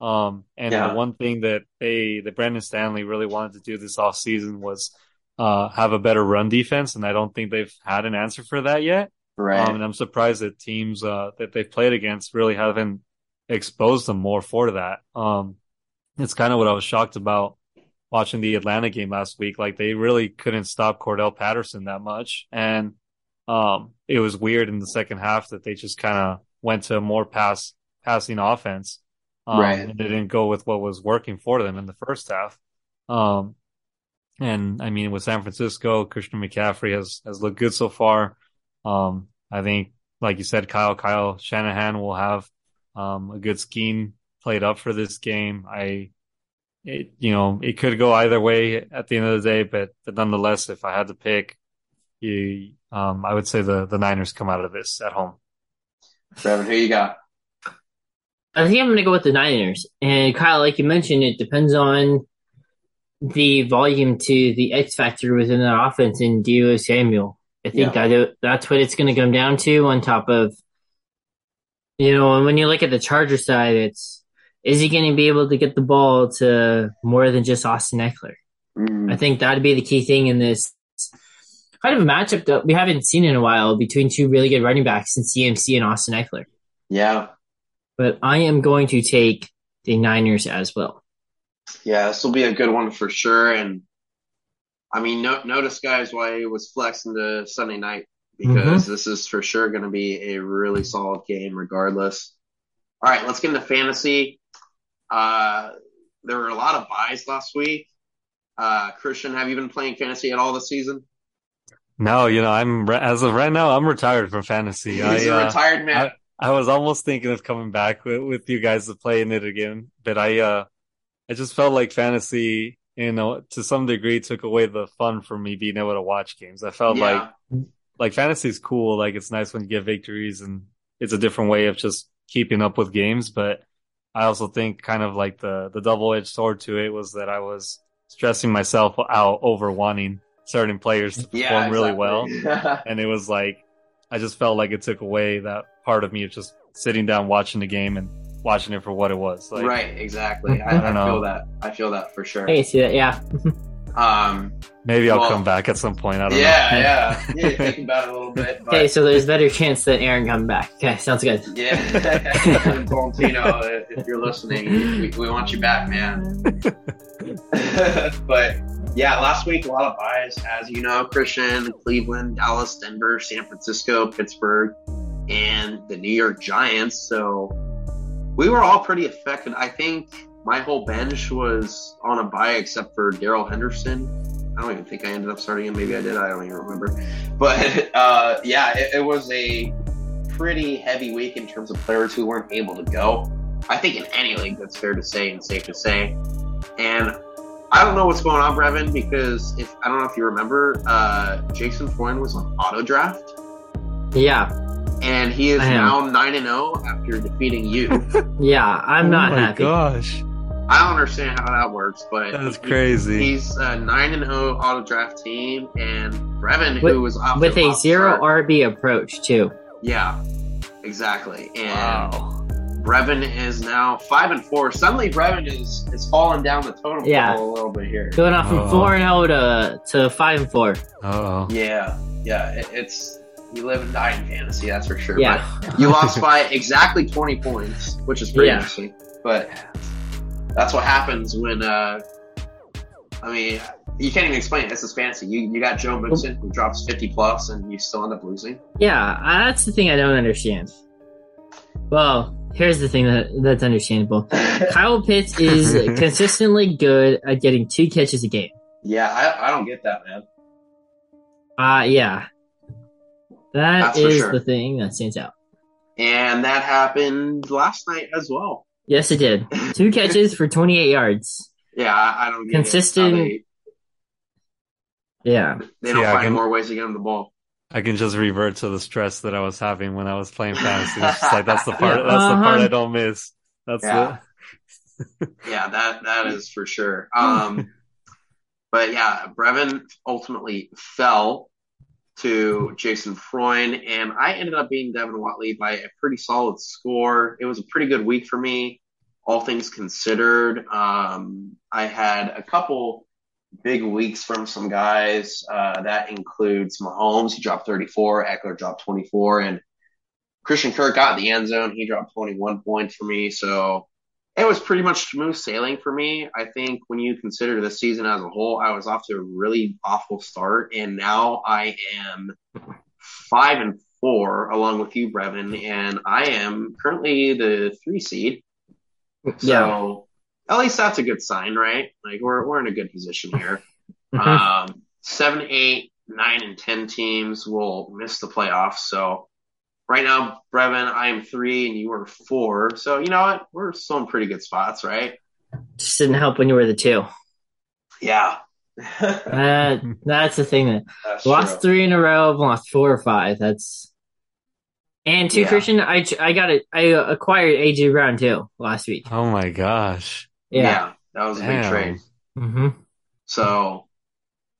Um, and yeah. the one thing that they, that Brandon Staley really wanted to do this off season was, uh, have a better run defense. And I don't think they've had an answer for that yet. Right. Um, and I'm surprised that teams, uh, that they've played against really haven't exposed them more for that. Um, it's kind of what I was shocked about watching the Atlanta game last week. Like they really couldn't stop Cordarrelle Patterson that much. And, um, it was weird in the second half that they just kind of went to a more pass, passing offense. Um, right. and they didn't go with what was working for them in the first half. Um, and I mean, with San Francisco, Christian McCaffrey has, has looked good so far. Um, I think, like you said, Kyle, Kyle Shanahan will have, um, a good scheme played up for this game. I, it, you know, it could go either way at the end of the day, but, but nonetheless, if I had to pick, you, um, I would say the, the Niners come out of this at home. Seven, who you got? I think I'm going to go with the Niners. And Kyle, like you mentioned, it depends on the volume to the X factor within the offense in Deebo Samuel. I think yeah. that that's what it's going to come down to. On top of, you know, and when you look at the Charger side, it's is he going to be able to get the ball to more than just Austin Ekeler? Mm. I think that'd be the key thing in this kind of a matchup that we haven't seen in a while between two really good running backs in CMC and Austin Ekeler. Yeah. But I am going to take the Niners as well. Yeah, this will be a good one for sure. And I mean, no, notice guys why it was flexing into Sunday night because mm-hmm. this is for sure going to be a really solid game regardless. All right, let's get into fantasy. Uh, there were a lot of buys last week. Uh, Christian, have you been playing fantasy at all this season? No, you know, I'm as of right now, I'm retired from fantasy. He's I, a uh, retired man. I, I, was almost thinking of coming back with, with you guys to play in it again, but I, uh, I just felt like fantasy, you know, to some degree took away the fun for me being able to watch games. I felt yeah. like, like fantasy is cool. Like it's nice when you get victories and it's a different way of just keeping up with games. But I also think kind of like the, the double edged sword to it was that I was stressing myself out over wanting certain players to perform yeah, exactly. really well. <laughs> and it was like, I just felt like it took away that part of me of just sitting down watching the game and watching it for what it was. Like, right, exactly. <laughs> I, I, I feel that. I feel that for sure. Hey, see that? Yeah. <laughs> um, maybe I'll well, come back at some point. I don't yeah, know. Yeah, <laughs> yeah. Think about it a little bit. But... Okay, so there's better chance that Aaron come back. Okay, sounds good. Yeah, <laughs> Valentino, if you're listening, we, we want you back, man. <laughs> but yeah, last week a lot of buys, as you know, Christian, Cleveland, Dallas, Denver, San Francisco, Pittsburgh, and the New York Giants. So we were all pretty affected. I think my whole bench was on a buy except for Darrell Henderson. I don't even think I ended up starting him. Maybe I did. I don't even remember. <laughs> But uh, yeah, it, it was a pretty heavy week in terms of players who weren't able to go. I think in any league, that's fair to say and safe to say. And I don't know what's going on, Brevin, because if I don't know if you remember, uh, Jason Freund was on auto draft. Yeah and he is now nine and zero oh after defeating you. <laughs> yeah, I'm oh not happy. Gosh, I don't understand how that works, but that's crazy. He's a nine and zero oh auto draft team, and Brevin, with, who was off with a zero RB approach too. Yeah, exactly. And wow. Brevin is now five and four. Suddenly, Brevin is is falling down the totem yeah. pole a little bit here. Going off from four and zero to to five and four. Oh, yeah, yeah. It, it's you live and die in fantasy, that's for sure. Yeah. But you lost by exactly 20 points, which is pretty yeah. interesting. But that's what happens when, uh, I mean, you can't even explain it. This is fancy. You you got Joe Mixon who drops 50 plus and you still end up losing. Yeah, that's the thing I don't understand. Well, here's the thing that that's understandable. <laughs> Kyle Pitts is consistently good at getting two catches a game. Yeah, I, I don't get that, man. Uh yeah. That That's is sure. the thing that stands out. And that happened last night as well. Yes, it did. Two catches for 28 yards. Yeah, I, don't consistent. They, yeah, they don't yeah, find can, more ways to get him the ball. I can just revert to the stress that I was having when I was playing fantasy. It's just like that's the <laughs> part. Yeah. That's the part Uh-huh. I don't miss. That's Yeah. <laughs> Yeah, that that is for sure. Um, <laughs> but yeah, Brevin ultimately fell to Jason Freund, and I ended up beating Devin Watley by a pretty solid score. It was a pretty good week for me, all things considered. Um, I had a couple big weeks from some guys. Uh, that includes Mahomes, he dropped 34, Ekeler dropped 24, and Christian Kirk got in the end zone. He dropped 21 points for me. So it was pretty much smooth sailing for me. I think when you consider the season as a whole, I was off to a really awful start, and now I am five and four along with you, Brevin, and I am currently the three seed. So at least that's a good sign, right? Like we're we're in a good position here. <laughs> Um, seven, eight, nine, and ten teams will miss the playoffs. So right now, Brevin, I am three and you are four. So you know what? We're still in pretty good spots, right? Just didn't help when you were the two. Yeah. <laughs> Uh, that's the thing that That's lost true. three in a row, lost four or five. That's and two Yeah. Christian. I I got it. I acquired AJ Brown too last week. Oh my gosh. Yeah. Yeah. that was a big Damn. trade. hmm So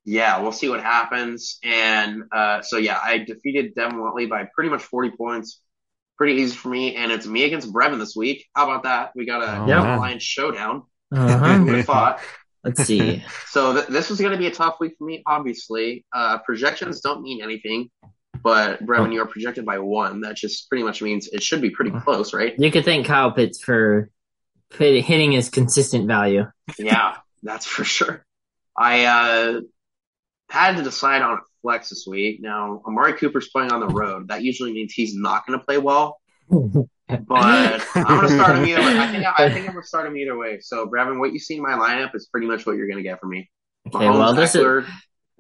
yeah, we'll see what happens. And uh, so yeah, I defeated Devin Watley by pretty much 40 points. Pretty easy for me, and it's me against Brevin this week. How about that? We got a Oh, Yeah. Lions showdown. Uh-huh. <laughs> Who would have thought? Let's see. <laughs> So th- this is going to be a tough week for me. Obviously, uh, projections don't mean anything, but Brevin, you're projected by one. That just pretty much means it should be pretty close, right? You could thank Kyle Pitts for hitting his consistent value. Yeah, that's for sure. I uh, had to decide on flex this week. Now, Amari Cooper's playing on the road. That usually means he's not going to play well. But I'm going to start him either way. I think I think I'm going to start him either way. So, Brevin, what you see in my lineup is pretty much what you're going to get from me. Okay, Mahomes, well, this is Ekeler,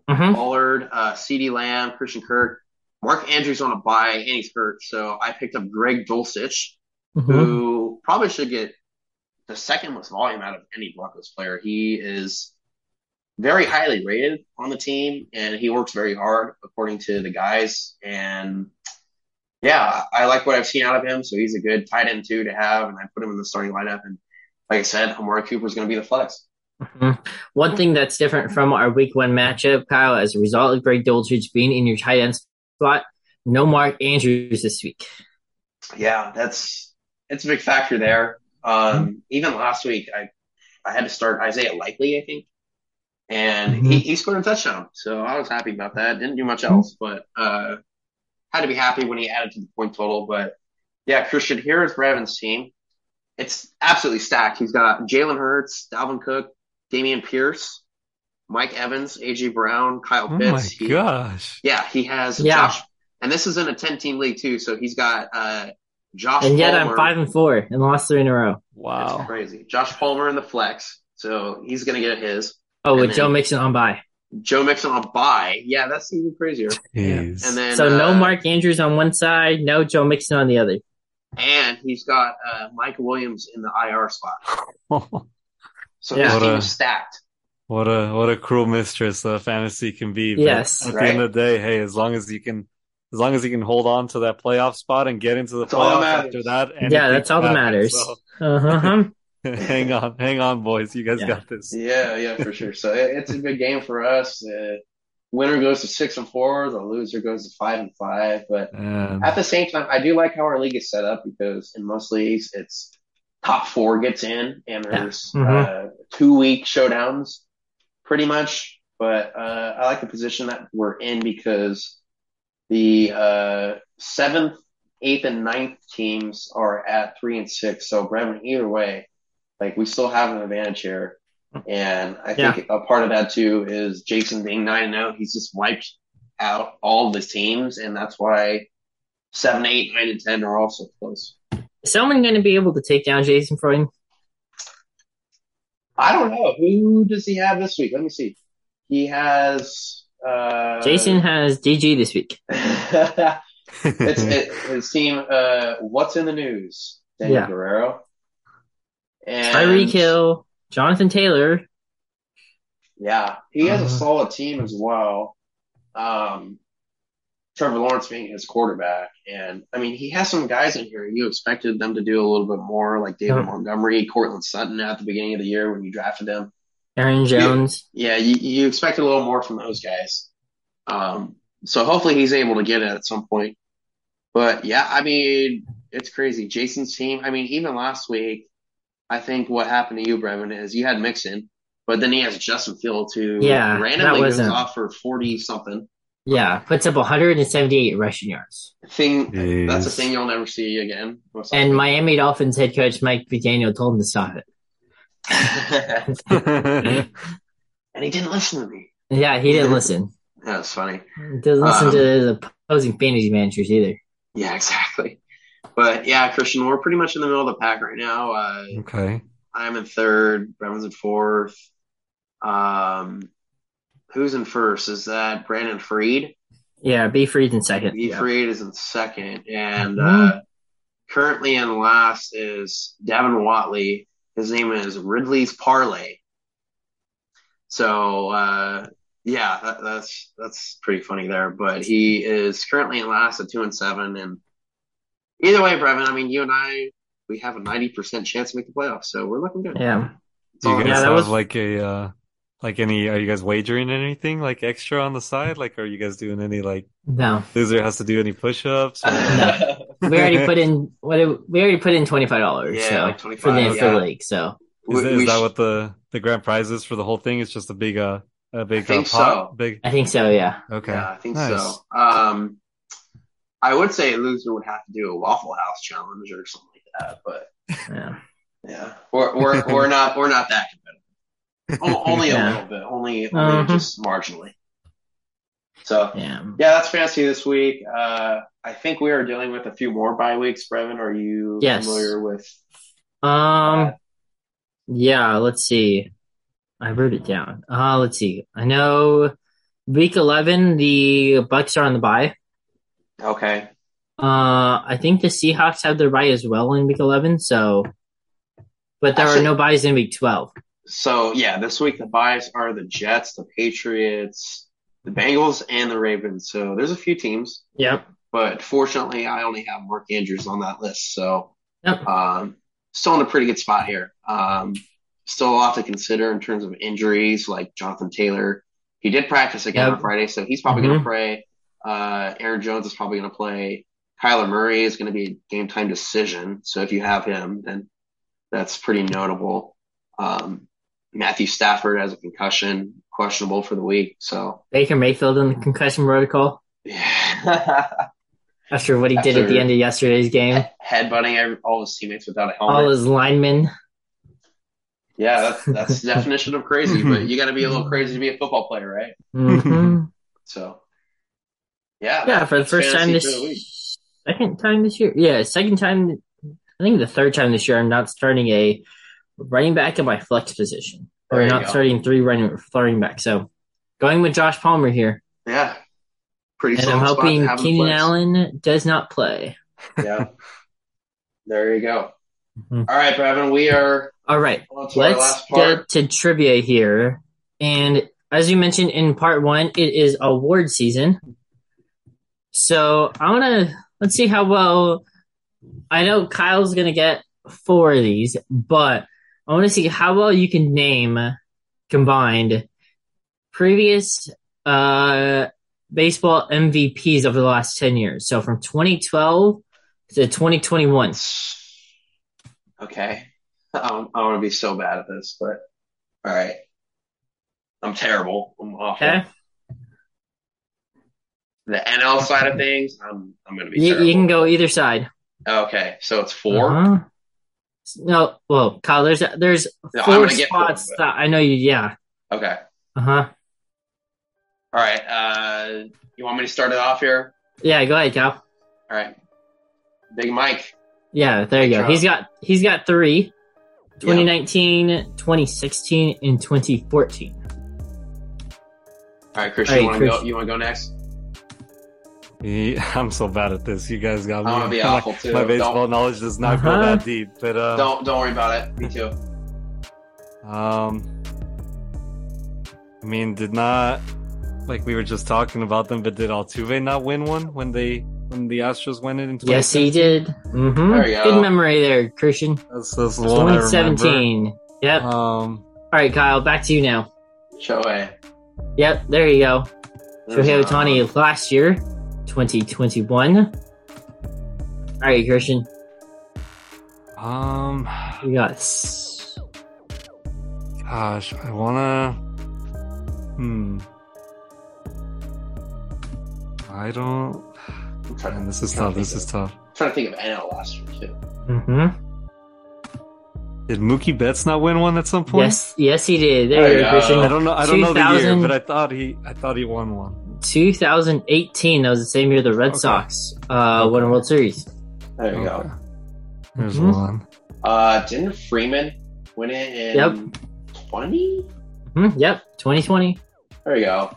Mhm. Pollard, uh, CeeDee Lamb, Christian Kirk, Mark Andrews on a bye, and he's hurt. So I picked up Greg Dulcich, Mhm. who probably should get the second most volume out of any Broncos player. He is very highly rated on the team, and he works very hard, according to the guys. And yeah, I like what I've seen out of him. So he's a good tight end too to have, and I put him in the starting lineup. And like I said, Amari Cooper is going to be the flex. Mhm. One thing that's different from our week one matchup, Kyle, as a result of Greg Dulcich being in your tight end spot, no Mark Andrews this week. Yeah, that's it's a big factor there. Um, even last week, I I had to start Isaiah Likely, I think, and he, Mhm. he scored a touchdown, so I was happy about that. Didn't do much else, but uh, had to be happy when he added to the point total. But yeah, Christian, here is Brevin's team. It's absolutely stacked. He's got Jalen Hurts, Dalvin Cook, Dameon Pierce, Mike Evans, AJ Brown, Kyle Pitts. Oh my He- gosh. yeah, he has Yeah. Josh, and this is in a ten-team league too. So he's got uh, Josh. And yet Palmer. I'm five and four and lost three in a row. That's Wow. crazy. Josh Palmer in the flex, so he's gonna get his. Oh, with Joe Mixon on bye. Joe Mixon on bye. Yeah, that's even crazier. Jeez. And then So no uh, Mark Andrews on one side, no Joe Mixon on the other. and he's got uh, Mike Williams in the IR spot. <laughs> So Yeah. his team is stacked. What a what a cruel mistress uh, fantasy can be. But Yes. at Right? the end of the day, hey, as long as you can, as long as you can hold on to that playoff spot and get into the That's all that playoffs matters. after that, yeah, that's all that can happen. matters. So, Uh-huh. <laughs> <laughs> hang on, hang on, boys. You guys Yeah. got this. Yeah, yeah, for sure. So it, it's a big game for us. Uh, winner goes to six and four. The loser goes to five and five. But And At the same time, I do like how our league is set up because in most leagues, it's top four gets in, and there's Mhm. uh, two week showdowns, pretty much. But uh, I like the position that we're in because the uh, seventh, eighth, and ninth teams are at three and six. So Brevin, either way, like we still have an advantage here. And I think a part of that too is Jason being nine and zero. He's just wiped out all the teams, and that's why seven, eight, nine, and ten are also close. Is someone going to be able to take down Jason Freund? I don't know who does he have this week. Let me see. He has uh, Jason has DG this week. <laughs> it's it, his team. Uh, what's in the news? Daniel Yeah. Guerrero. And Tyreek Hill, Jonathan Taylor. Yeah, he has a Uh-huh. solid team as well. Um, Trevor Lawrence being his quarterback. And I mean, he has some guys in here. You expected them to do a little bit more, like David Yeah. Montgomery, Courtland Sutton at the beginning of the year when you drafted them. Aaron Jones. Yeah, you, you expected a little more from those guys. Um, so hopefully he's able to get it at some point. But yeah, I mean, it's crazy. Jason's team, I mean, even last week, I think what happened to you, Brevin, is you had Mixon, but then he has Justin Fields who Yeah, that randomly goes wasn't- off for 40 something. Yeah, puts up 178 rushing yards. Thing, that's a thing you'll never see again. And Miami Dolphins head coach Mike McDaniel told him to stop it. <laughs> and he didn't listen to me. Yeah, he didn't listen. That's funny. He doesn't listen Um, to the opposing fantasy managers either. Yeah, exactly. But yeah, Christian, we're pretty much in the middle of the pack right now. Uh, okay. I'm in third. Brevin's in fourth. Um, who's in first? Is that Brandon Freed? Yeah, B. Freed in second. B. Yeah. Freed is in second, and Mhm. uh, currently in last is Davin Watley. His name is Ridley's Parlay. So uh, yeah, that, that's that's pretty funny there. But he is currently in last at two and seven, and either way, Brevin. I mean, you and I, we have a ninety percent chance to make the playoffs, so we're looking good. Yeah. Do you guys Yeah, have was- like a uh like any are you guys wagering anything like extra on the side? Like are you guys doing any like No. loser has to do any push ups? got. <laughs> We already put in what did- we already put in twenty five dollars Yeah, so like for the 25, for yeah. the league. So Is, We- is we that sh- what the the grand prize is for the whole thing? It's just a big uh a big think uh, pot? so. Big I think so, yeah. okay. Yeah, I think Nice. so. Um, I would say a loser would have to do a Waffle House challenge or something like that, but Yeah. yeah, we're we're we're not we're not that competitive. O- only a little bit, only only Mhm. just marginally. So Yeah. yeah, that's fancy this week. Uh, I think we are dealing with a few more bye weeks. Brevin, are you Yes. familiar with? Um yeah, let's see. I wrote it down. Uh let's see. I know week eleven the Bucks are on the bye. Okay, Uh I think the Seahawks have their bye as well in week eleven, so but there Actually- are no buys in week twelve. so yeah, this week the buys are the Jets, the Patriots, the Bengals, and the Ravens. So there's a few teams. Yep. but fortunately, I only have Mark Andrews on that list, so Yep. um, still in a pretty good spot here. Um, still a lot to consider in terms of injuries, like Jonathan Taylor. He did practice again Yep. on Friday, so he's probably going Mhm. to play. Uh, Aaron Jones is probably going to play. Kyler Murray is going to be a game time decision, so if you have him, then that's pretty notable. Um, Matthew Stafford has a concussion, questionable for the week, so Baker Mayfield in the concussion protocol yeah. <laughs> after what he did at the end of yesterday's game. headbutting all his teammates without a helmet. All his linemen. yeah, that's that's the <laughs> definition of crazy. But you got to be a little crazy to be a football player, right? hmm So, yeah, Yeah, for the first time this for the week. second time this year. Yeah, second time. I think the third time this year. I'm not starting a running back in my flex position, or not go. starting three running running back. So going with Josh Palmer here, Yeah, pretty. and I'm solid spot to hoping Keenan. Allen does not play. <laughs> Yeah, there you go. Mhm. All right, Brevin, we are All right, on to our let's get to trivia here. And as you mentioned in part one, it is award season. So I want to let's see how well. I know Kyle's gonna get four of these, but I want to see how well you can name combined previous uh baseball MVPs over the last ten years. So from 2012 to 2021. Okay, <laughs> I, I want to be so bad at this, but all right, I'm terrible. I'm awful. Okay, The NL side of things, I'm I'm going to be you, you can go either side. Okay, so it's 4 Uh-huh. No, well, Kyle, there's there's No, I'm 4 gonna get four, spots that I know you. Yeah. Okay. Uh huh. All right. Uh, you want me to start it off here? Yeah. Go ahead, Kyle. All right. Big Mike. Yeah. There you go. Trout. He's got he's got three. Yeah. 2019, 2016, and 2014. All right, Christian. All you want to go? You want to go next? Yeah, <laughs> I'm so bad at this. You guys got me. I'm gonna be <laughs> My- too. My baseball Don't, knowledge does not go Uh-huh. that deep, but uh, don't don't worry about it. Me too. um, I mean, did not like we were just talking about them, but did Altuve not win one when they when the Astros went in? in Yes, he 2017? did. hmm There you go. Good memory there, Christian. That's, that's the one I 2017. Yep. Um, All right, Kyle, back to you now. Shohei. Yep, there you go. There's Shohei another one. Ohtani last year, 2021. All right, Christian, um, you got s- gosh, I wanna. Hmm. I don't. I'm trying Man, this is trying tough. to This think is of- tough. trying to think of NL last year too. Mm-hmm. Did Mookie Betts not win one at some point? Yes, yes, he did. There, There you you go, go. Christian. I don't know. I don't know the year, but I thought he. I thought he won one. 2018. That was the same year the Red Okay. Sox uh, won a World Series. There you Okay. go. There's Mhm. one. Uh, didn't Freeman win it in Yep. 20? hmm Yep, 2020. There you go.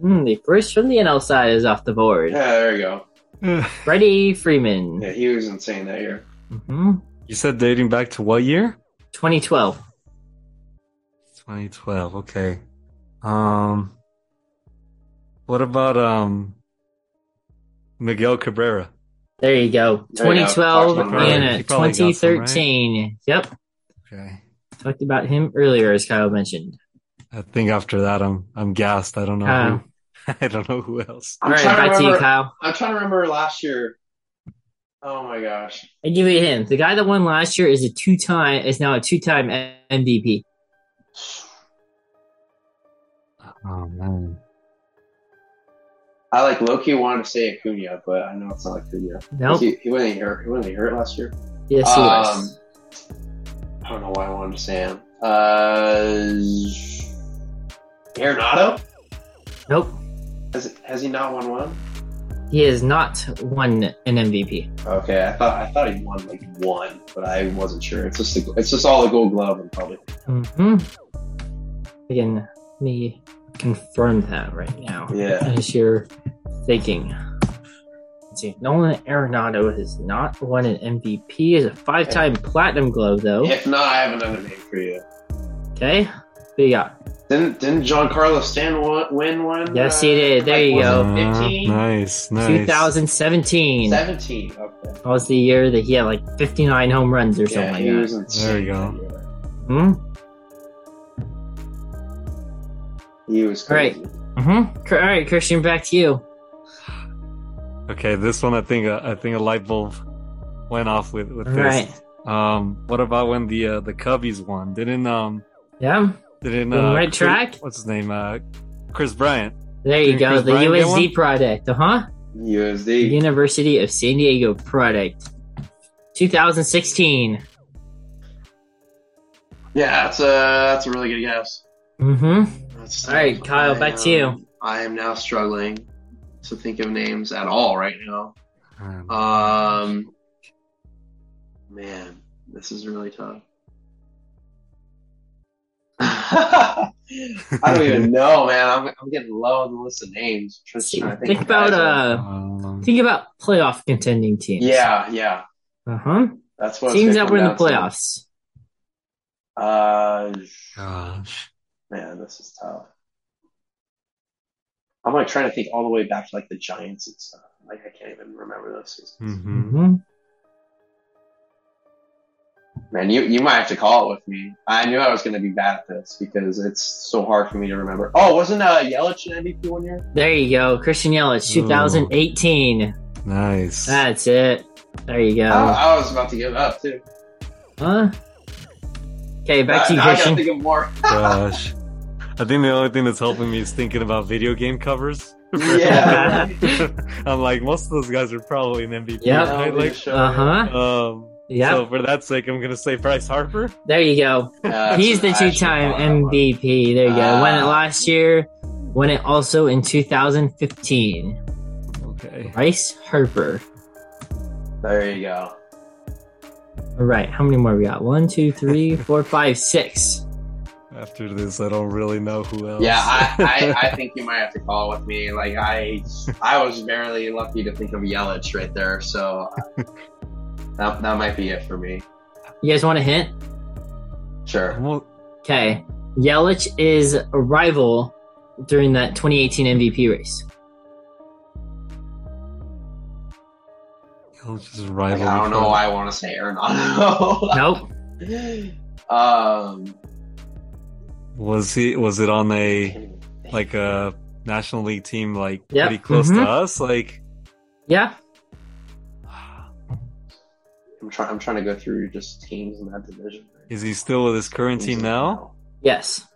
Hmm, the first from the NL side is off the board. Yeah, there you go. <laughs> Freddie Freeman. Yeah, he was insane that year. hmm you said dating back to what year? 2012. 2012. Okay. Um. What about um Miguel Cabrera? There you go. There you go. 2012 and him. uh, He probably got some, right? 2013. Yep. Okay. Talked about him earlier, as Kyle mentioned. I think after that, I'm I'm gassed. I don't know. Kyle. Who, <laughs> I don't know who else. I'm All right, trying to back to you, remember- Kyle. I'm trying to remember last year. Oh my gosh. I give you a hint. The guy that won last year is a two-time is now a two-time MVP. Oh man. I like Loki wanted to say Acuna, but I know it's not Acuna. Nope. He, he wasn't hurt. He wasn't hurt last year. Yes, he was. Um, I don't know why I wanted to say him. Uh, Arenado? Nope. Has has he not won one? He has not won an MVP. Okay, I thought I thought he won like one, but I wasn't sure. It's just the, it's just all the Gold Glove and probably. hmm Again, me confirm that right now. Yeah. As you're thinking. Let's see. Nolan Arenado has not won an MVP. Is a five-time platinum glove though. If not, I have another name for you. Okay. What you got? Didn't didn't Giancarlo Stan wa- win one? Yes, he did. There you go. it Uh, nice, nice. 2017. 17. Okay. That was the year that he had like 59 home runs or something Yeah, like he that. insane. There you go. Hmm? He was All right. Mm-hmm. All right, Christian, back to you. Okay, this one I think uh, I think a light bulb went off with with All this. right. Um, what about when the uh, the Cubbies won? Didn't um Yeah. didn't uh, right Chris- track? What's his name? Uh, Kris Bryant. There you Did go. Chris The Bryant USD one? product. Uh huh. USD. University of San Diego product. 2016. Yeah, that's a that's a really good guess. Mm-hmm. That's All right, Kyle, back to you. I am now struggling to think of names at all right now. Um, Um, man, this is really tough. <laughs> I don't even <laughs> know, man. I'm, I'm getting low on the list of names. Just trying to think, Think about uh, um, think about playoff contending teams. yeah, yeah. Uh huh. That's what it's Teams gonna that were in the playoffs. to. Uh, gosh. Man, this is tough. I'm like trying to think all the way back to like the Giants and stuff. Like I can't even remember those seasons. hmm Mm-hmm. Man, you you might have to call it with me. I knew I was going to be bad at this because it's so hard for me to remember. Oh, wasn't uh, Yelich an MVP one year? There you go. Christian Yelich, Ooh. 2018. Nice. That's it. There you go. I, I was about to give up too. Huh? Okay, back to you, Now I gotta Christian. think of more. <laughs> Gosh. I think the only thing that's helping me is thinking about video game covers. Yeah. <laughs> I'm like, most of those guys are probably an MVP, Yep. right? Like, Uh huh. um, Yeah. so for that sake, I'm gonna say Bryce Harper. There you go. Uh, He's the two-time MVP. There you go. Won it Ah. last year. Won it also in 2015. Okay. Bryce Harper. There you go. All right. How many more we got? One, two, three, four, five, six. After this, I don't really know who else. Yeah, I, I, I <laughs> think you might have to call with me. Like I I was barely lucky to think of Yelich right there, so that that might be it for me. You guys want a hint? Sure. Okay. Yelich is a rival during that 2018 MVP race? He'll just Like, rival. I don't know why I want to say Arenado. Nope. <laughs> um, Was he? Was it on a like a National League team like Yep. pretty close Mhm. to us? Like, Yeah. I'm trying. I'm trying to go through just teams in that division. is he still with his current team now? Yes.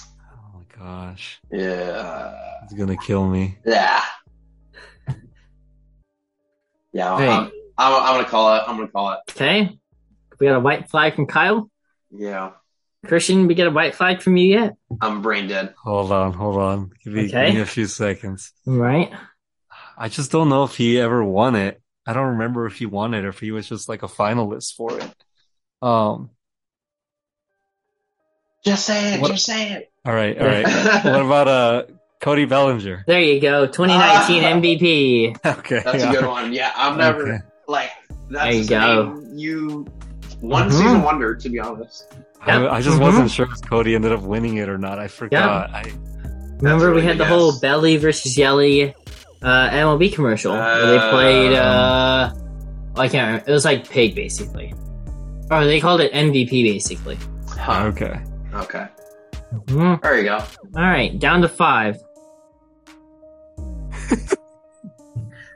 Oh my gosh, Yeah. he's gonna kill me. Yeah. Yeah. I'm, Hey. I'm, I'm, I'm gonna call it. I'm gonna call it. Okay. We got a white flag from Kyle. Yeah. Christian, we get a white flag from you yet? I'm brain dead. Hold on, hold on. Give me, Okay. give me a few seconds. Right. I just don't know if he ever won it. I don't remember if he won it or if he was just like a finalist for it. Um. Just say it. What- Just say it. All right, all right. <laughs> what about uh Cody Bellinger? There you go. 2019 Ah. <laughs> MVP. Okay, That's yeah. a good one. Yeah. I'm never Okay. like. That's There you go. You one Mhm. season wonder, to be honest. I, Yep. I just Mhm. wasn't sure if Cody ended up winning it or not. I forgot. I Remember, really we had good the whole. Belly versus Yelly uh, MLB commercial where they played. Uh, I can't remember. It was like Pig, basically. Or they called it MVP, basically. Huh. okay. Okay. Mhm. There you go. All right, down to five. <laughs>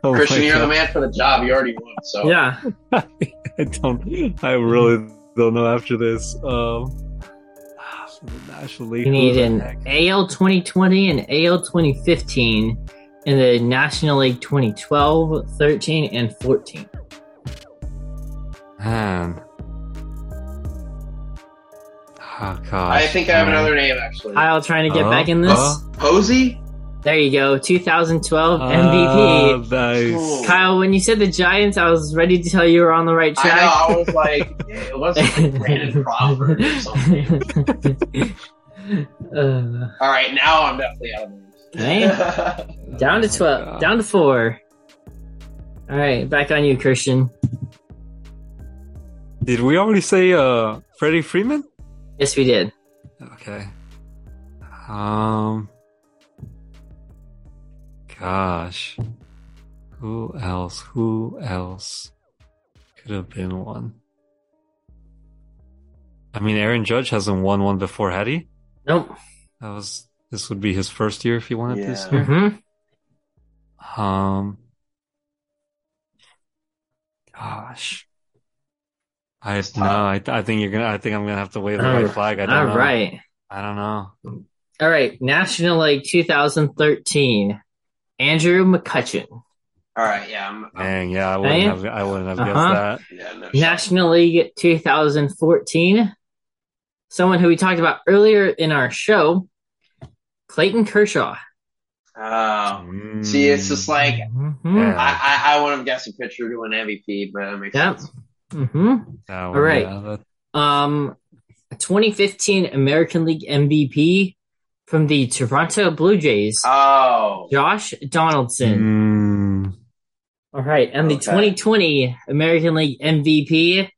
Oh Christian, you're the man for the job. You already won. So Yeah. <laughs> I don't. I really don't know after this. Um, the National League. You need an heck? AL 2020 and AL 2015 in the National League 2012, 13, and 14. man. Oh gosh. I think I have Alright. another name actually. Kyle trying to get Uh, back in this. uh, Posey. There you go. 2012 uh, MVP. nice. Cool. Kyle, when you said the Giants, I was ready to tell you were on the right I track. know. I was like, yeah, it wasn't like <laughs> Brandon Crawford or something. <laughs> Uh, All right, now I'm definitely out of names. <laughs> down to 12, God. down to four. All right, back on you, Christian. Did we already say uh Freddie Freeman? Yes, we did. Okay. Um. Gosh. Who else? Who else could have been one? I mean, Aaron Judge hasn't won one before, had he? Nope. That was this would be his first year if he won it this Yeah. year. hmm Um. Gosh. I It's no. I I think you're gonna. I think I'm gonna have to wave the All white flag. I don't All know. right. I don't know. All right. National League 2013. Andrew McCutchen. All right, yeah, I'm, I'm Dang, yeah, I wouldn't have. I wouldn't have guessed Uh-huh. that. yeah, no shot. National League 2014. Someone who we talked about earlier in our show, Clayton Kershaw. Oh, Mm. see, it's just like Mhm. Yeah. I, I, I would have guessed a pitcher to an MVP, but that makes Yep. sense. hmm That All right. yeah, Um, 2015 American League MVP from the Toronto Blue Jays, Oh, Josh Donaldson. Mm. All right, and the Okay. 2020 American League MVP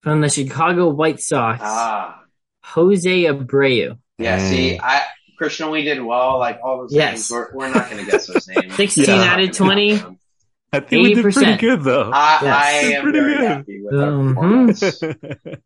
from the Chicago White Sox, ah, Jose Abreu. yeah. Dang. See, I Christian, we did well. Like all those Yes. names, we're, we're not going to guess those names. <laughs> 16 Yeah. out of 20. I think we did pretty 80%. good though. I, Yes. I am Pretty very good. happy with that Mhm. performance. <laughs>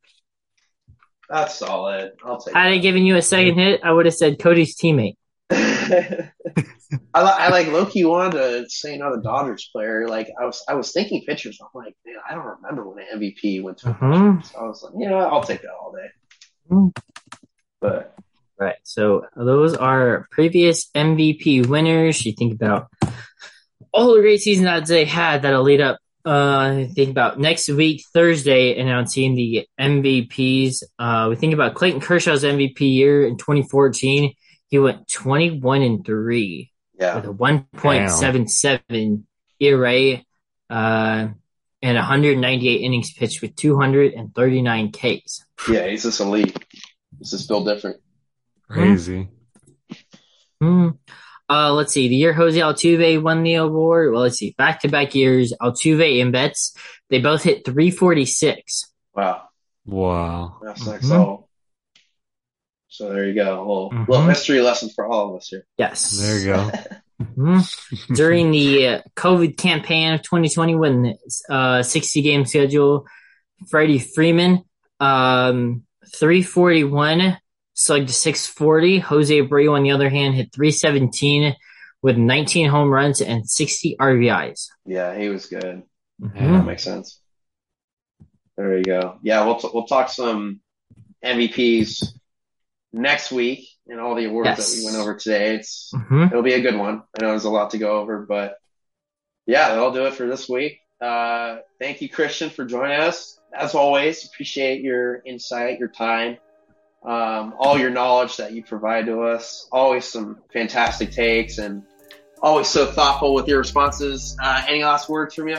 That's solid. I'll take. Had I given you a second hit, I would have said Cody's teammate. <laughs> <laughs> I, li- I like Loki wanted to say another Dodgers player. Like I was, I was thinking pitchers. I'm like, man, I don't remember when an MVP went to. a pitcher. So I was like, yeah, I'll take that all day. Mhm. But Right. So those are previous MVP winners. You think about all the great seasons that they had that'll lead up. Uh, think about next week, Thursday, announcing the MVPs. Uh, we think about Clayton Kershaw's MVP year in 2014. He went 21 and three yeah, with a 1.77 ERA, uh, and 198 innings pitched with 239 Ks. yeah, he's just elite. This is still different. Crazy. Hmm. Uh, let's see. The year Jose Altuve won the award. Well, let's see. Back to back years, Altuve and Betts, they both hit 346. Wow, Wow. that's Mhm. next level. So there you go. A little, Mhm. little history lesson for all of us here. Yes. There you go. <laughs> Mhm. During the uh, COVID campaign of 2020, when uh, 60 game schedule, Freddie Freeman, um, 341, slugged 640. Jose Abreu, on the other hand, hit 317 with 19 home runs and 60 RBIs. Yeah, he was good. Mhm. That makes sense. There you go. Yeah, we'll t- we'll talk some MVPs next week and all the awards Yes. that we went over today. It's Mhm. it'll be a good one. I know there's a lot to go over, but yeah, that'll do it for this week. Uh, thank you, Christian, for joining us. As always, appreciate your insight, your time, um, all your knowledge that you provide to us. Always some fantastic takes and always so thoughtful with your responses. Uh, any last words from you?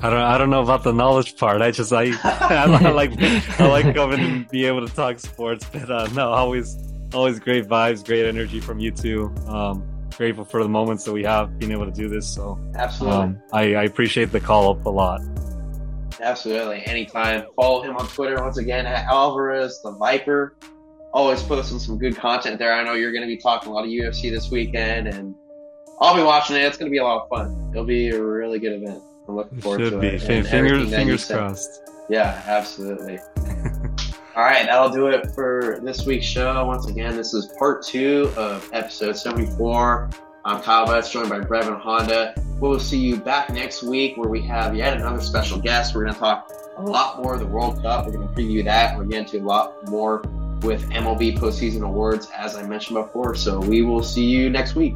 I don't I don't know about the knowledge part. I just I <laughs> I, like I like coming and be able to talk sports, but uh, no, always always great vibes, great energy from you two. Um, grateful for the moments that we have being able to do this. So Absolutely. um, I, I appreciate the call up a lot. Absolutely. Anytime. Follow him on Twitter once again at Alvarez the Viper. Always posting some good content there. I know you're going to be talking a lot of UFC this weekend, and I'll be watching it. It's going to be a lot of fun. It'll be a really good event. I'm looking forward Should to be it. Fin- and fingers everything that you fingers crossed. Yeah, absolutely. <laughs> All right, that'll do it for this week's show. Once again, this is part two of episode 74. I'm Kyle Betts, joined by Brevin Honda. We'll see you back next week where we have yet another special guest. We're going to talk a oh. lot more of the World Cup. We're going to preview that. We're getting into a lot more with MLB postseason awards, as I mentioned before. So we will see you next week.